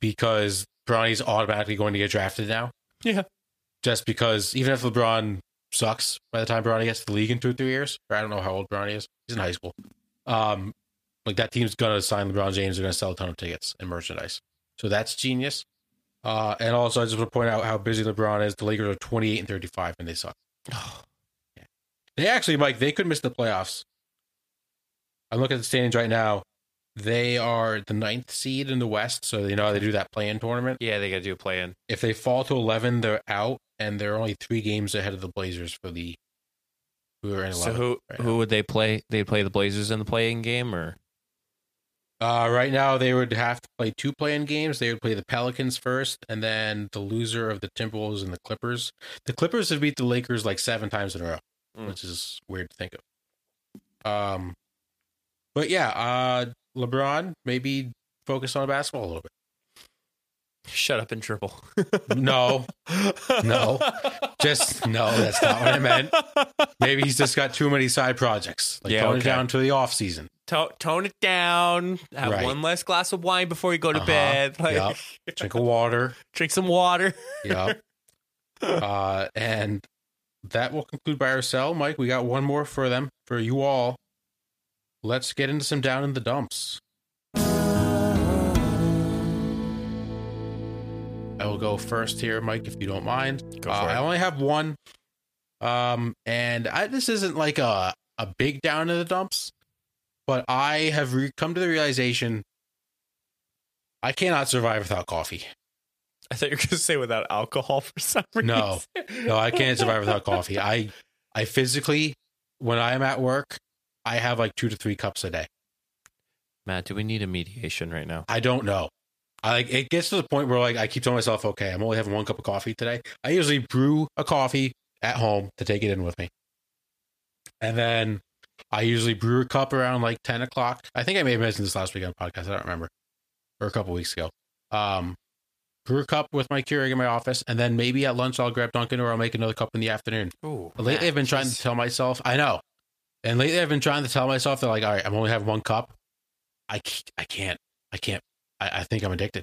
because Bronny's automatically going to get drafted now. Yeah. Just because even if LeBron sucks by the time Bronny gets to the league in two or three years, or I don't know how old Bronny is. He's in high school. Um like that team's gonna sign LeBron James, they're gonna sell a ton of tickets and merchandise. So that's genius. Uh, and also, I just want to point out how busy LeBron is. The Lakers are 28 and 35, and they suck. They actually, Mike, they could miss the playoffs. I'm looking at the standings right now. They are the ninth seed in the West, so you know how they do that play-in tournament. Yeah, they got to do a play in. If they fall to 11, they're out, and they're only three games ahead of the Blazers for the who are in 11. So who right who would they play? They play the Blazers in the play-in game, or Uh, right now, they would have to play two play-in games. They would play the Pelicans first, and then the loser of the Timberwolves and the Clippers. The Clippers have beat the Lakers like seven times in a row, Mm. which is weird to think of. Um, but yeah, uh, LeBron maybe focus on basketball a little bit. shut up and dribble? No, no, just no. That's not what I meant. Maybe he's just got too many side projects. Like Yeah, tone it down to the off season. To- tone it down. Have Right. one less glass of wine before you go to Uh-huh. bed. Like, Yep. Drink of water. drink some water. Yeah. uh, and that will conclude by our sell. Mike, we got one more for them, for you all. Let's get into some down in the dumps. I will go first here, Mike, if you don't mind. Uh. I only have one. Um, and I, this isn't like a, a big down in the dumps, but I have re- come to the realization I cannot survive without coffee. I thought you were going to say without alcohol for some reason. No. No, I can't survive without coffee. I I physically when I am at work, I have like 2 to 3 cups a day. Matt, do we need a mediation right now? I don't know. I like it gets to the point where like I keep telling myself, okay, I'm only having one cup of coffee today. I usually brew a coffee at home to take it in with me. And then I usually brew a cup around like 10 o'clock. I think I may have mentioned this last week on the podcast. I don't remember. Or a couple weeks ago. Um brew a cup with my Keurig in my office, and then maybe at lunch I'll grab Dunkin' or I'll make another cup in the afternoon. Ooh, lately, I've been trying to tell myself. I know, and lately I've been trying to tell myself that like, all right, I'm only having one cup. I I can't. I can't. I, I think I'm addicted.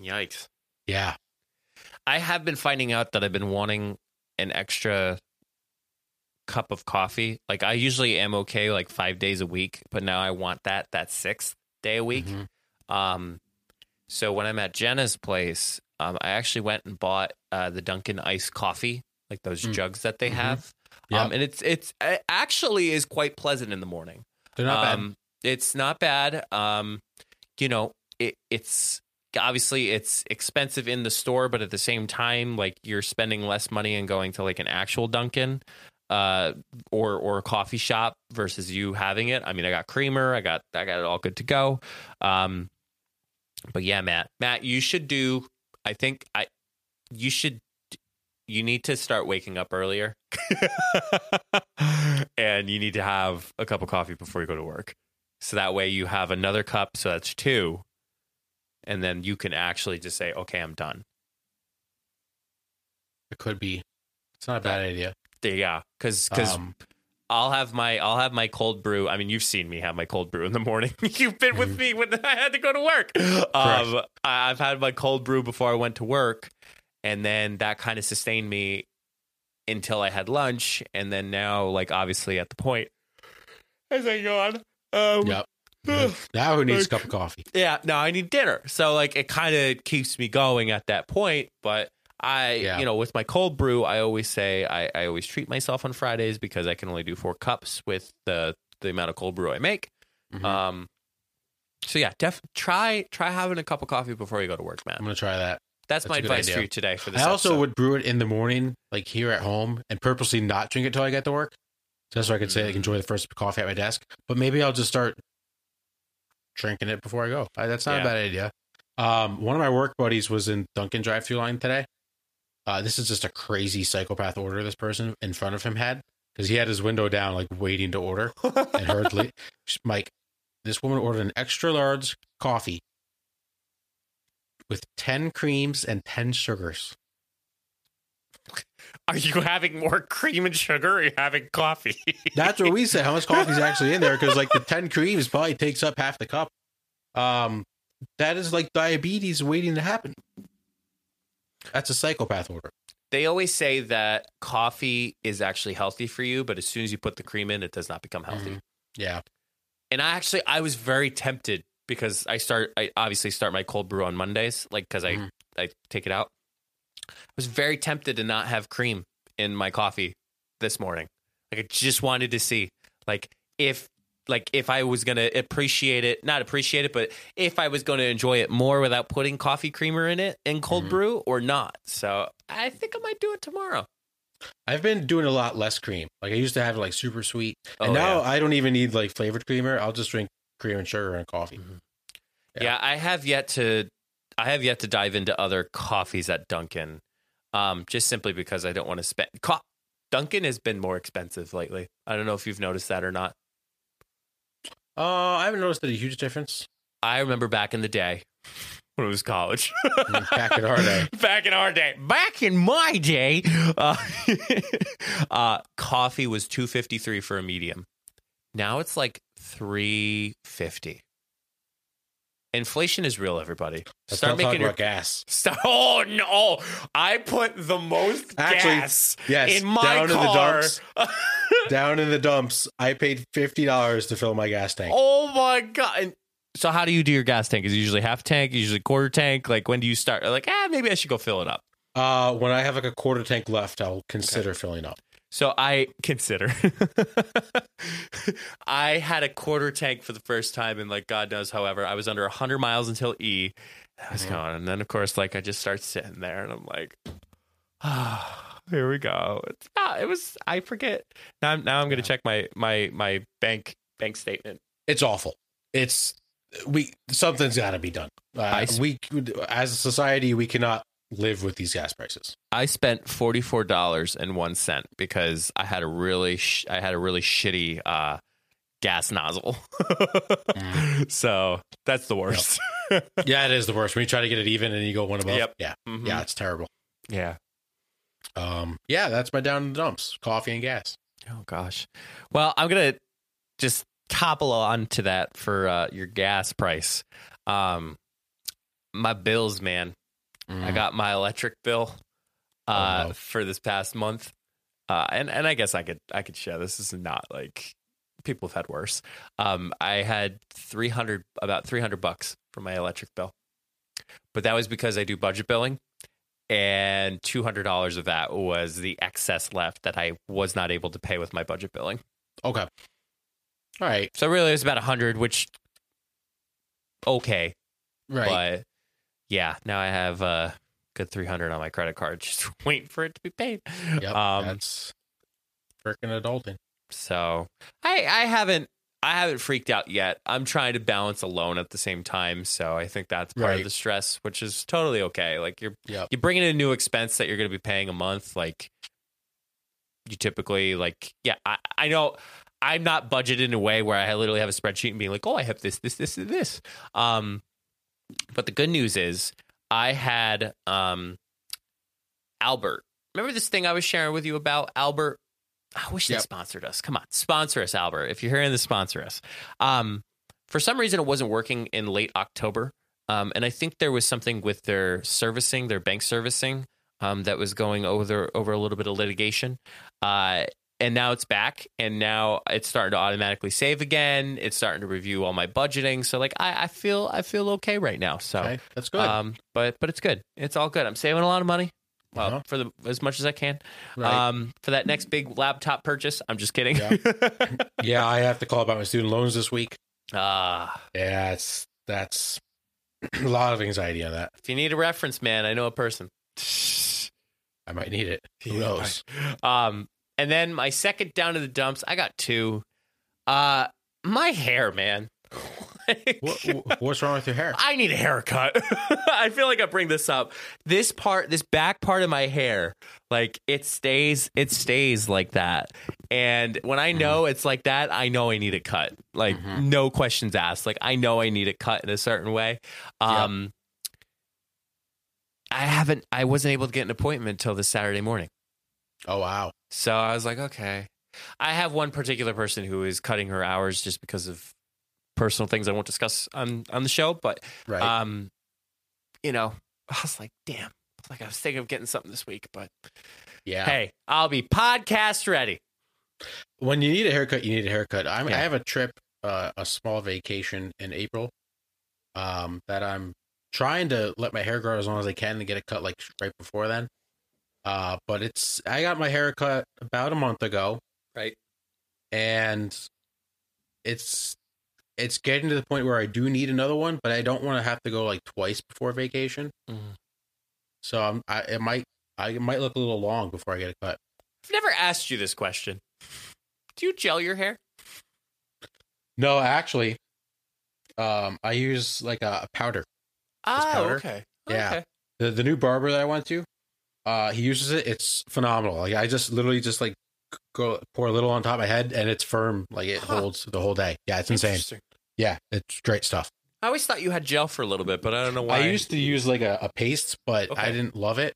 Yikes. Yeah. I have been finding out that I've been wanting an extra cup of coffee. Like I usually am okay like five days a week, but now I want that that sixth day a week. Mhm. Um, so when I'm at Jenna's place, um, I actually went and bought uh, the Dunkin' iced coffee, like those Mm. jugs that they Mhm. have. Yep. Um, and it's it's it actually is quite pleasant in the morning. They're not um, It's not bad. Um, you know, it, it's obviously it's expensive in the store, but at the same time, like you're spending less money and going to like an actual Dunkin' uh, or or a coffee shop versus you having it. I mean, I got creamer, I got I got it all good to go. Um, but yeah, Matt, Matt, you should do. I think I you should you need to start waking up earlier and you need to have a cup of coffee before you go to work. So that way you have another cup so that's two and then you can actually just say okay i'm done. It could be. It's not a bad idea. you because because Um, i'll have my i'll have my cold brew. I mean you've seen me have my cold brew in the morning. You've been with me when i had to go to work. Um I- i've had my cold brew before i went to work and then that kind of sustained me until i had lunch and then now like obviously at the point as i yawn um yep. now who needs a cup of coffee? Yeah, no, I need dinner. So like it kind of keeps me going at that point. But I, Yeah. you know, with my cold brew, I always say I, I always treat myself on Fridays because I can only do four cups with the the amount of cold brew I make. Mhm. Um, so yeah, def try try having a cup of coffee before you go to work, man. I'm gonna try that. That's, that's my advice idea. for you today for this. I also episode. would brew it in the morning, like here at home, and purposely not drink it till I get to work, just so I could say Mm. like enjoy the first coffee at my desk. But maybe I'll just start drinking it before I go. That's not Yeah. a bad idea. Um, one of my work buddies was in Dunkin' drive-through line today. Uh, this is just a crazy psychopath order this person in front of him had because he had his window down, like waiting to order, and hurriedly, Mike, this woman ordered an extra large coffee with ten creams and ten sugars. Are you having more cream and sugar or are you having coffee? That's what we said. How much coffee is actually in there? Because like the ten creams probably takes up half the cup. Um, that is like diabetes waiting to happen. That's a psychopath order. they always say that coffee is actually healthy for you, but as soon as you put the cream in, it does not become healthy. Mhm. Yeah. And I actually, I was very tempted because I start, I obviously start my cold brew on Mondays, like because. I, I take it out. I was very tempted to not have cream in my coffee this morning. Like I just wanted to see, like if, like if I was gonna appreciate it, not appreciate it, but if I was going to enjoy it more without putting coffee creamer in it in cold Mhm. brew or not. So I think I might do it tomorrow. I've been doing a lot less cream. Like I used to have like super sweet, and Oh, now yeah. I don't even need like flavored creamer. I'll just drink cream and sugar and coffee. Yeah. Yeah. I have yet to I have yet to dive into other coffees at Dunkin'. Um, just simply because I don't want to spend co- Dunkin' has been more expensive lately. I don't know if you've noticed that or not. Uh, I haven't noticed a huge difference. I remember back in the day when it was college. Back in our day. Back in our day. Back in my day, uh, uh, coffee was two fifty three for a medium. Now it's like three fifty. Inflation is real, everybody. Let's Start making your gas. Stop. Oh no! I put the most Actually, gas yes, in my down in the car. dumps. Down in the dumps, I paid fifty dollars to fill my gas tank. oh my god! And so, how do you do your gas tank? Is it usually half tank? Usually quarter tank? Like when do you start? Like ah, maybe I should go fill it up. Uh, when I have like a quarter tank left, I'll consider filling up. So I consider. I had a quarter tank for the first time and like God knows however. I was under 100 miles until E. I was Mhm. going, and then of course, like I just start sitting there, and I'm like, ah, here we go. It's not, it was. I forget. Now, I'm, now I'm going to check my my my bank bank statement. It's awful. It's we something's got to be done. Uh, we as a society we cannot live with these gas prices. I spent forty four dollars and one cent because I had a really sh- I had a really shitty uh, gas nozzle. so that's the worst. yeah, it is the worst when you try to get it even and you go one above. Yep. Yeah, Mhm. yeah, it's terrible. yeah. Um, yeah, that's my down in the dumps: coffee and gas. Oh gosh. Well, I'm gonna just topple on to that for uh, your gas price. Um, my bills, man. I got my electric bill uh, Oh, no. for this past month, uh, and and I guess I could I could share. This is not like people have had worse. Um, I had three hundred about three hundred bucks for my electric bill, but that was because I do budget billing, and two hundred dollars of that was the excess left that I was not able to pay with my budget billing. okay. All right, So really, it was about a hundred, which okay, right. Yeah, now I have a good three hundred on my credit card, just waiting for it to be paid. yep, um, that's freaking adulting. So I I haven't I haven't freaked out yet. I'm trying to balance a loan at the same time, so I think that's part Right. of the stress, which is totally okay. Like you're Yep. you bring in a new expense that you're going to be paying a month, like you typically like yeah. I I know. I'm not budgeted in a way where I literally have a spreadsheet and being like, oh, I have this, this, this, and this. Um, but the good news is I had um, Albert. Remember this thing I was sharing with you about Albert? I wish they Yep. sponsored us. Come on, sponsor us, Albert. If you're hearing this, sponsor us. Um, for some reason, it wasn't working in late October, um, and I think there was something with their servicing, their bank servicing, um, that was going over over a little bit of litigation. Uh, and now it's back, and now it's starting to automatically save again. It's starting to review all my budgeting. So like, I, I feel I feel okay right now. So Okay, that's good. um, but but it's good. It's all good. I'm saving a lot of money. Well, Uh-huh. for the as much as I can. right. Um, for that next big laptop purchase. I'm just kidding. Yeah. yeah, I have to call about my student loans this week. Ah, Yeah, it's that's a lot of anxiety on that. if you need a reference, man, I know a person. I might need it. Who knows? Um, and then my second down to the dumps, I got two. Uh, my hair, man. like, What, what's wrong with your hair? I need a haircut. I feel like I bring this up. This part, this back part of my hair, like it stays, it stays like that. And when I know it's like that, I know I need a cut. Like Mhm. no questions asked. Like I know I need a cut in a certain way. Um, I haven't. I wasn't able to get an appointment until this Saturday morning. Oh wow. So I was like, okay. I have one particular person who is cutting her hours just because of personal things I won't discuss on on the show. But Right. um, you know, I was like, damn. Like I was thinking of getting something this week, but yeah. hey, I'll be podcast ready. When you need a haircut, you need a haircut. Yeah. I have a trip, uh, a small vacation in April, um, that I'm trying to let my hair grow as long as I can and get it cut like right before then. Uh, but it's I got my hair cut about a month ago, Right. and it's it's getting to the point where I do need another one, but I don't want to have to go like twice before vacation. Mhm. So I'm I it might I it might look a little long before I get a cut. I've never asked you this question. Do you gel your hair? No, actually, um, I use like a, a powder. Oh, powder? okay. Yeah. Okay. The the new barber that I went to, uh, he uses it. It's phenomenal. Like I just literally just like go pour a little on top of my head, and it's firm. Like it Huh. holds the whole day. Yeah, it's insane. Yeah, it's great stuff. I always thought you had gel for a little bit, but I don't know why. I used to use like a, a paste, but I didn't love it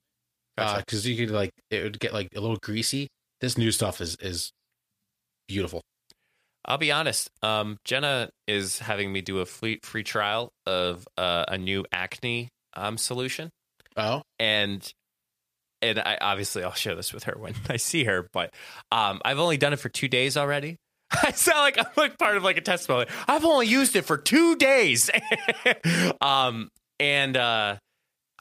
Gotcha. because you could like it would get like a little greasy. This new stuff is is beautiful. I'll be honest. Um, Jenna is having me do a free free trial of uh, a new acne um, solution, Oh, and and I obviously I'll share this with her when I see her. But um, I've only done it for two days already. I sound like I'm like part of like a testimony. I've only used it for two days, um, and uh,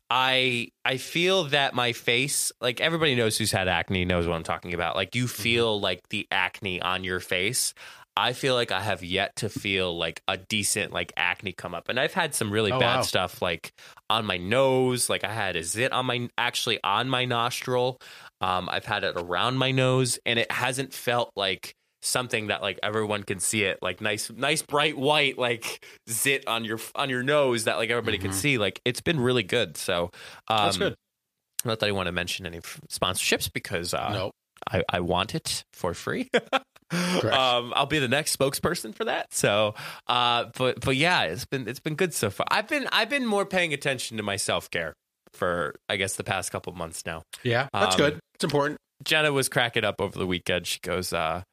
I I feel that my face, like everybody knows who's had acne knows what I'm talking about. Like you feel like the acne on your face. I feel like I have yet to feel like a decent like acne come up, and I've had some really Oh, bad wow. stuff like on my nose. Like I had a zit on my actually on my nostril. Um, I've had it around my nose, and it hasn't felt like something that like everyone can see it like nice nice bright white like zit on your on your nose that like everybody can Mhm. see like it's been really good so um that's good. not that i want to mention any f- sponsorships because uh no, I, I want it for free. Um, I'll be the next spokesperson for that. So, uh, but but yeah, it's been it's been good so far. I've been I've been more paying attention to my self care for I guess the past couple months now. yeah, that's um, good. It's important. Jenna was cracking up over the weekend. She goes, uh,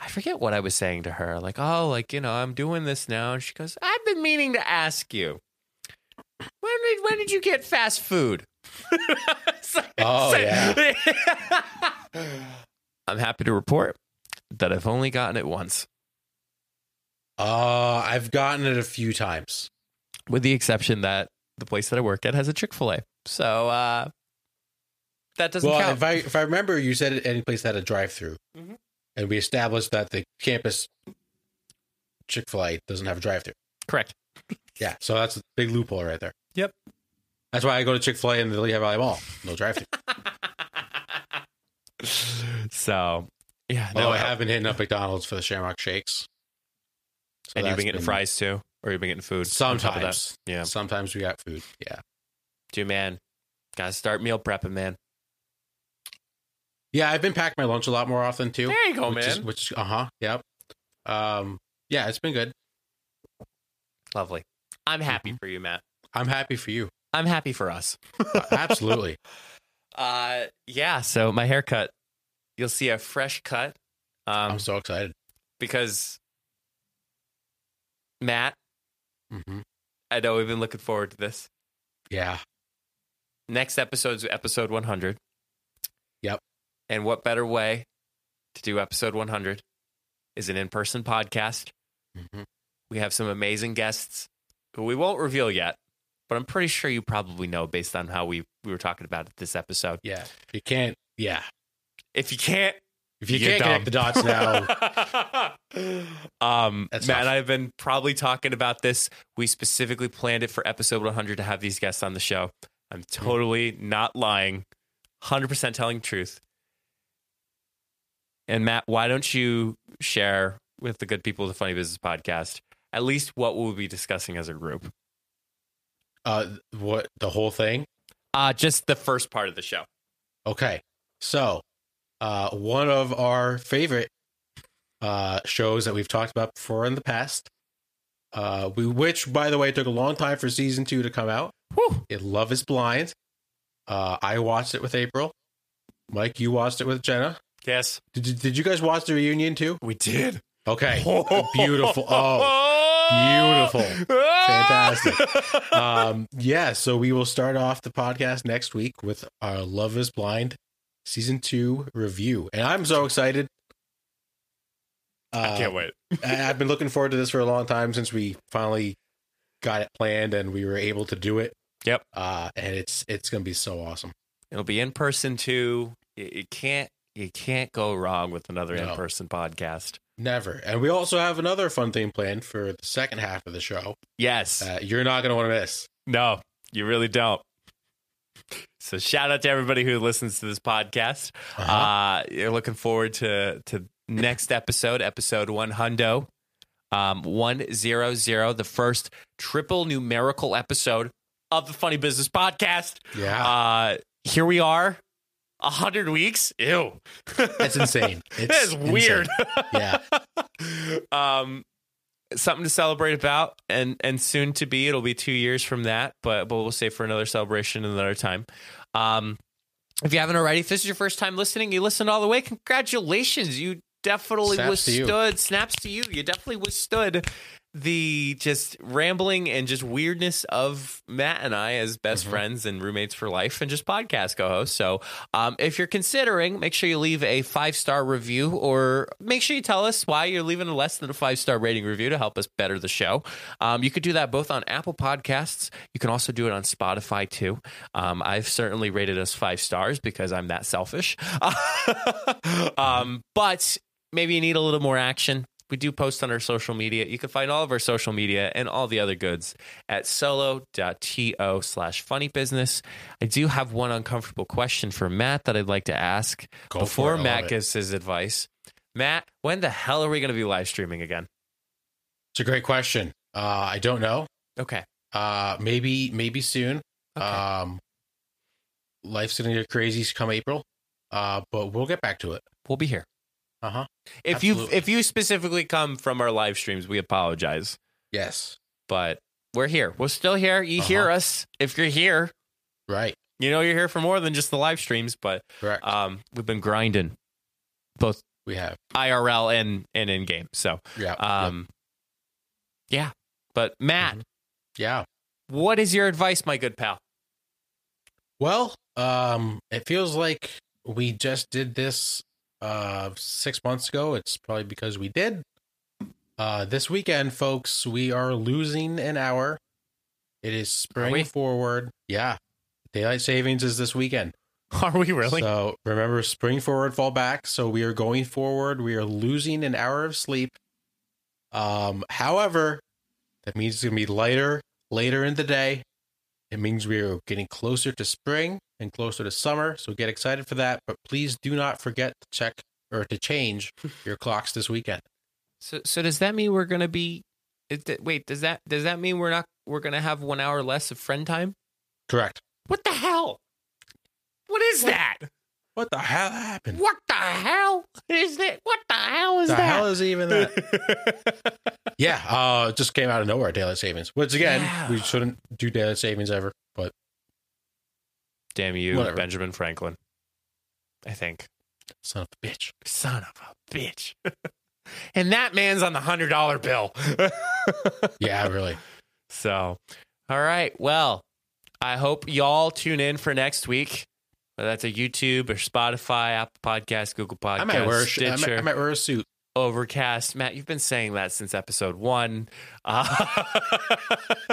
I forget what I was saying to her. Like, oh, like, you know, I'm doing this now. And she goes, I've been meaning to ask you. When did when did you get fast food? Like- Oh, I'm happy to report that I've only gotten it once, Uh, I've gotten it a few times. with the exception that the place that I work at has a Chick fil A. So uh, that doesn't well, count. if I if I remember, you said any place that had a drive through, Mhm. and we established that the campus Chick Fil A doesn't have a drive through. Correct. Yeah, so that's a big loophole right there. Yep. That's why I go to Chick Fil A in the Lehigh Valley Mall. No drive through. so, yeah. no, I I- have been hitting up McDonald's for the Shamrock Shakes. So and you've that's been getting fries too, or you've been getting food. on top of that? Sometimes, Yeah. Sometimes we got food. Yeah, Dude, man, gotta start meal prepping, man. yeah. I've been packing my lunch a lot more often too. There you go, which Is, man. which uh huh. Yep. Um. Yeah, it's been good. Lovely. I'm happy Mm-hmm. for you, Matt. I'm happy for you. I'm happy for us. Uh, Absolutely. Uh, yeah. So my haircut, you'll see a fresh cut. Um, I'm so excited. because Matt, hmm I know we've been looking forward to this. Yeah. Next episode's episode 100. Yep. And what better way to do episode 100 is an in-person podcast. hmm We have some amazing guests who we won't reveal yet, but I'm pretty sure you probably know based on how we, we were talking about it this episode. Yeah. You can't. Yeah. If you can't, If you can't connect the dots now, um, That's Matt tough. and I have been probably talking about this. We specifically planned it for episode 100 to have these guests on the show. I'm totally not lying, 100% telling the truth. And Matt, why don't you share with the good people of the Funny Business Podcast at least what we'll be discussing as a group. Uh, what the whole thing? Uh, just the first part of the show. Okay, so uh, one of our favorite uh, shows that we've talked about before in the past, uh, we, which by the way took a long time for season two to come out. Whew. It Love Is Blind. Uh, I watched it with April. Mike, you watched it with Jenna. Yes, Did you, did you guys watch the reunion too? we did. Okay, beautiful. Oh, beautiful. Fantastic. um, yeah, so we will start off the podcast next week with our Love is Blind season two review. And I'm so excited. I can't Uh, wait. I've been looking forward to this for a long time since we finally got it planned and we were able to do it. Yep. Uh, and it's it's gonna be so awesome. It'll be in person too. You, you can't you can't go wrong with another No. in person podcast. Never. And we also have another fun thing planned for the second half of the show. Yes. that you're not gonna want to miss. No, you really don't. So shout out to everybody who listens to this podcast. Uh-huh. Uh, you're looking forward to to next episode, episode one hundo, um, one zero zero, the first triple numerical episode of the Funny Business Podcast. yeah. Uh, here we are, a hundred weeks. Ew, That's insane. It's That is insane. weird. Yeah. um, something to celebrate about, and and soon to be, it'll be two years from that. But but we'll save for another celebration another time. Um, if you haven't already, if this is your first time listening, you listened all the way. Congratulations, you definitely Snaps to withstood. Snaps to you. You definitely withstood the just rambling and just weirdness of Matt and I as best Mhm. friends and roommates for life and just podcast co-hosts. So, um, if you're considering, make sure you leave a five star review or make sure you tell us why you're leaving a less than a five star rating review to help us better the show. Um, you could do that both on Apple Podcasts. You can also do it on Spotify too. Um, I've certainly rated us five stars because I'm that selfish. um, but maybe you need a little more action. We do post on our social media. You can find all of our social media and all the other goods at solo.to slash funny business. I do have one uncomfortable question for Matt that I'd like to ask Go before it. Matt gives his advice. Matt, when the hell are we going to be live streaming again? It's a great question. Uh, I don't know. Okay. Uh, maybe maybe soon. Okay. Um, life's gonna get crazy come April. Uh, but we'll get back to it. we'll be here. Uh huh. If you if you specifically come from our live streams, we apologize, Yes. but we're here. We're still here. You hear Uh-huh. us. If you're here, Right. you know you're here for more than just the live streams. But Correct. um, we've been grinding, both we have. IRL and and in game. So Yeah. um, yeah. But Matt, Mhm. yeah. what is your advice, my good pal? Well, um, it feels like we just did this uh six months ago. It's probably because we did. Uh, this weekend, folks, we are losing an hour. It is spring forward. Yeah. Daylight savings is this weekend. Are we really? So remember, spring forward, fall back. So we are going forward. We are losing an hour of sleep. Um, however, that means it's gonna be lighter later in the day. It means we are getting closer to spring and closer to summer. So get excited for that. But please do not forget to check or to change your clocks this weekend. So so does that mean we're gonna be? Is that, wait, does that does that mean we're not we're gonna have one hour less of friend time? Correct. What the hell? What is that? What the hell happened? What the hell is that? What the hell is the that? hell is even that? yeah, uh, it just came out of nowhere. Daylight savings. Which again, Yeah. we shouldn't do daylight savings ever. But Damn you, Whatever. Benjamin Franklin. I think. son of a bitch. Son of a bitch. and that man's on the hundred dollar bill. Yeah, really. So, all right. Well, I hope y'all tune in for next week. Whether that's a YouTube or Spotify, Apple Podcast, Google Podcast, I might wear a sh- I Stitcher, might, I might wear a suit. Overcast. Matt, you've been saying that since episode one. Uh,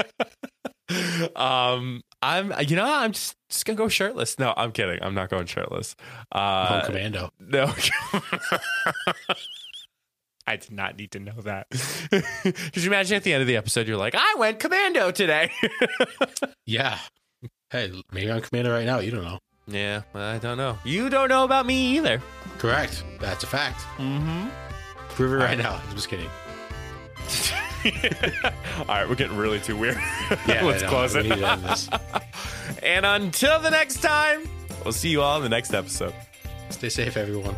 um, I'm, you know, I'm just, just gonna go shirtless. No, I'm kidding. I'm not going shirtless. Home Uh, commando. no. I did not need to know that. Could you imagine at the end of the episode, you're like, I went commando today? Yeah. Hey, maybe I'm commando right now. You don't know. Yeah, I don't know. You don't know about me either. Correct. That's a fact. Mm-hmm. Prove it right now. I'm just kidding. All right, we're getting really too weird. Yeah, Let's close it. need to end this. And until the next time, we'll see you all in the next episode. Stay safe, everyone.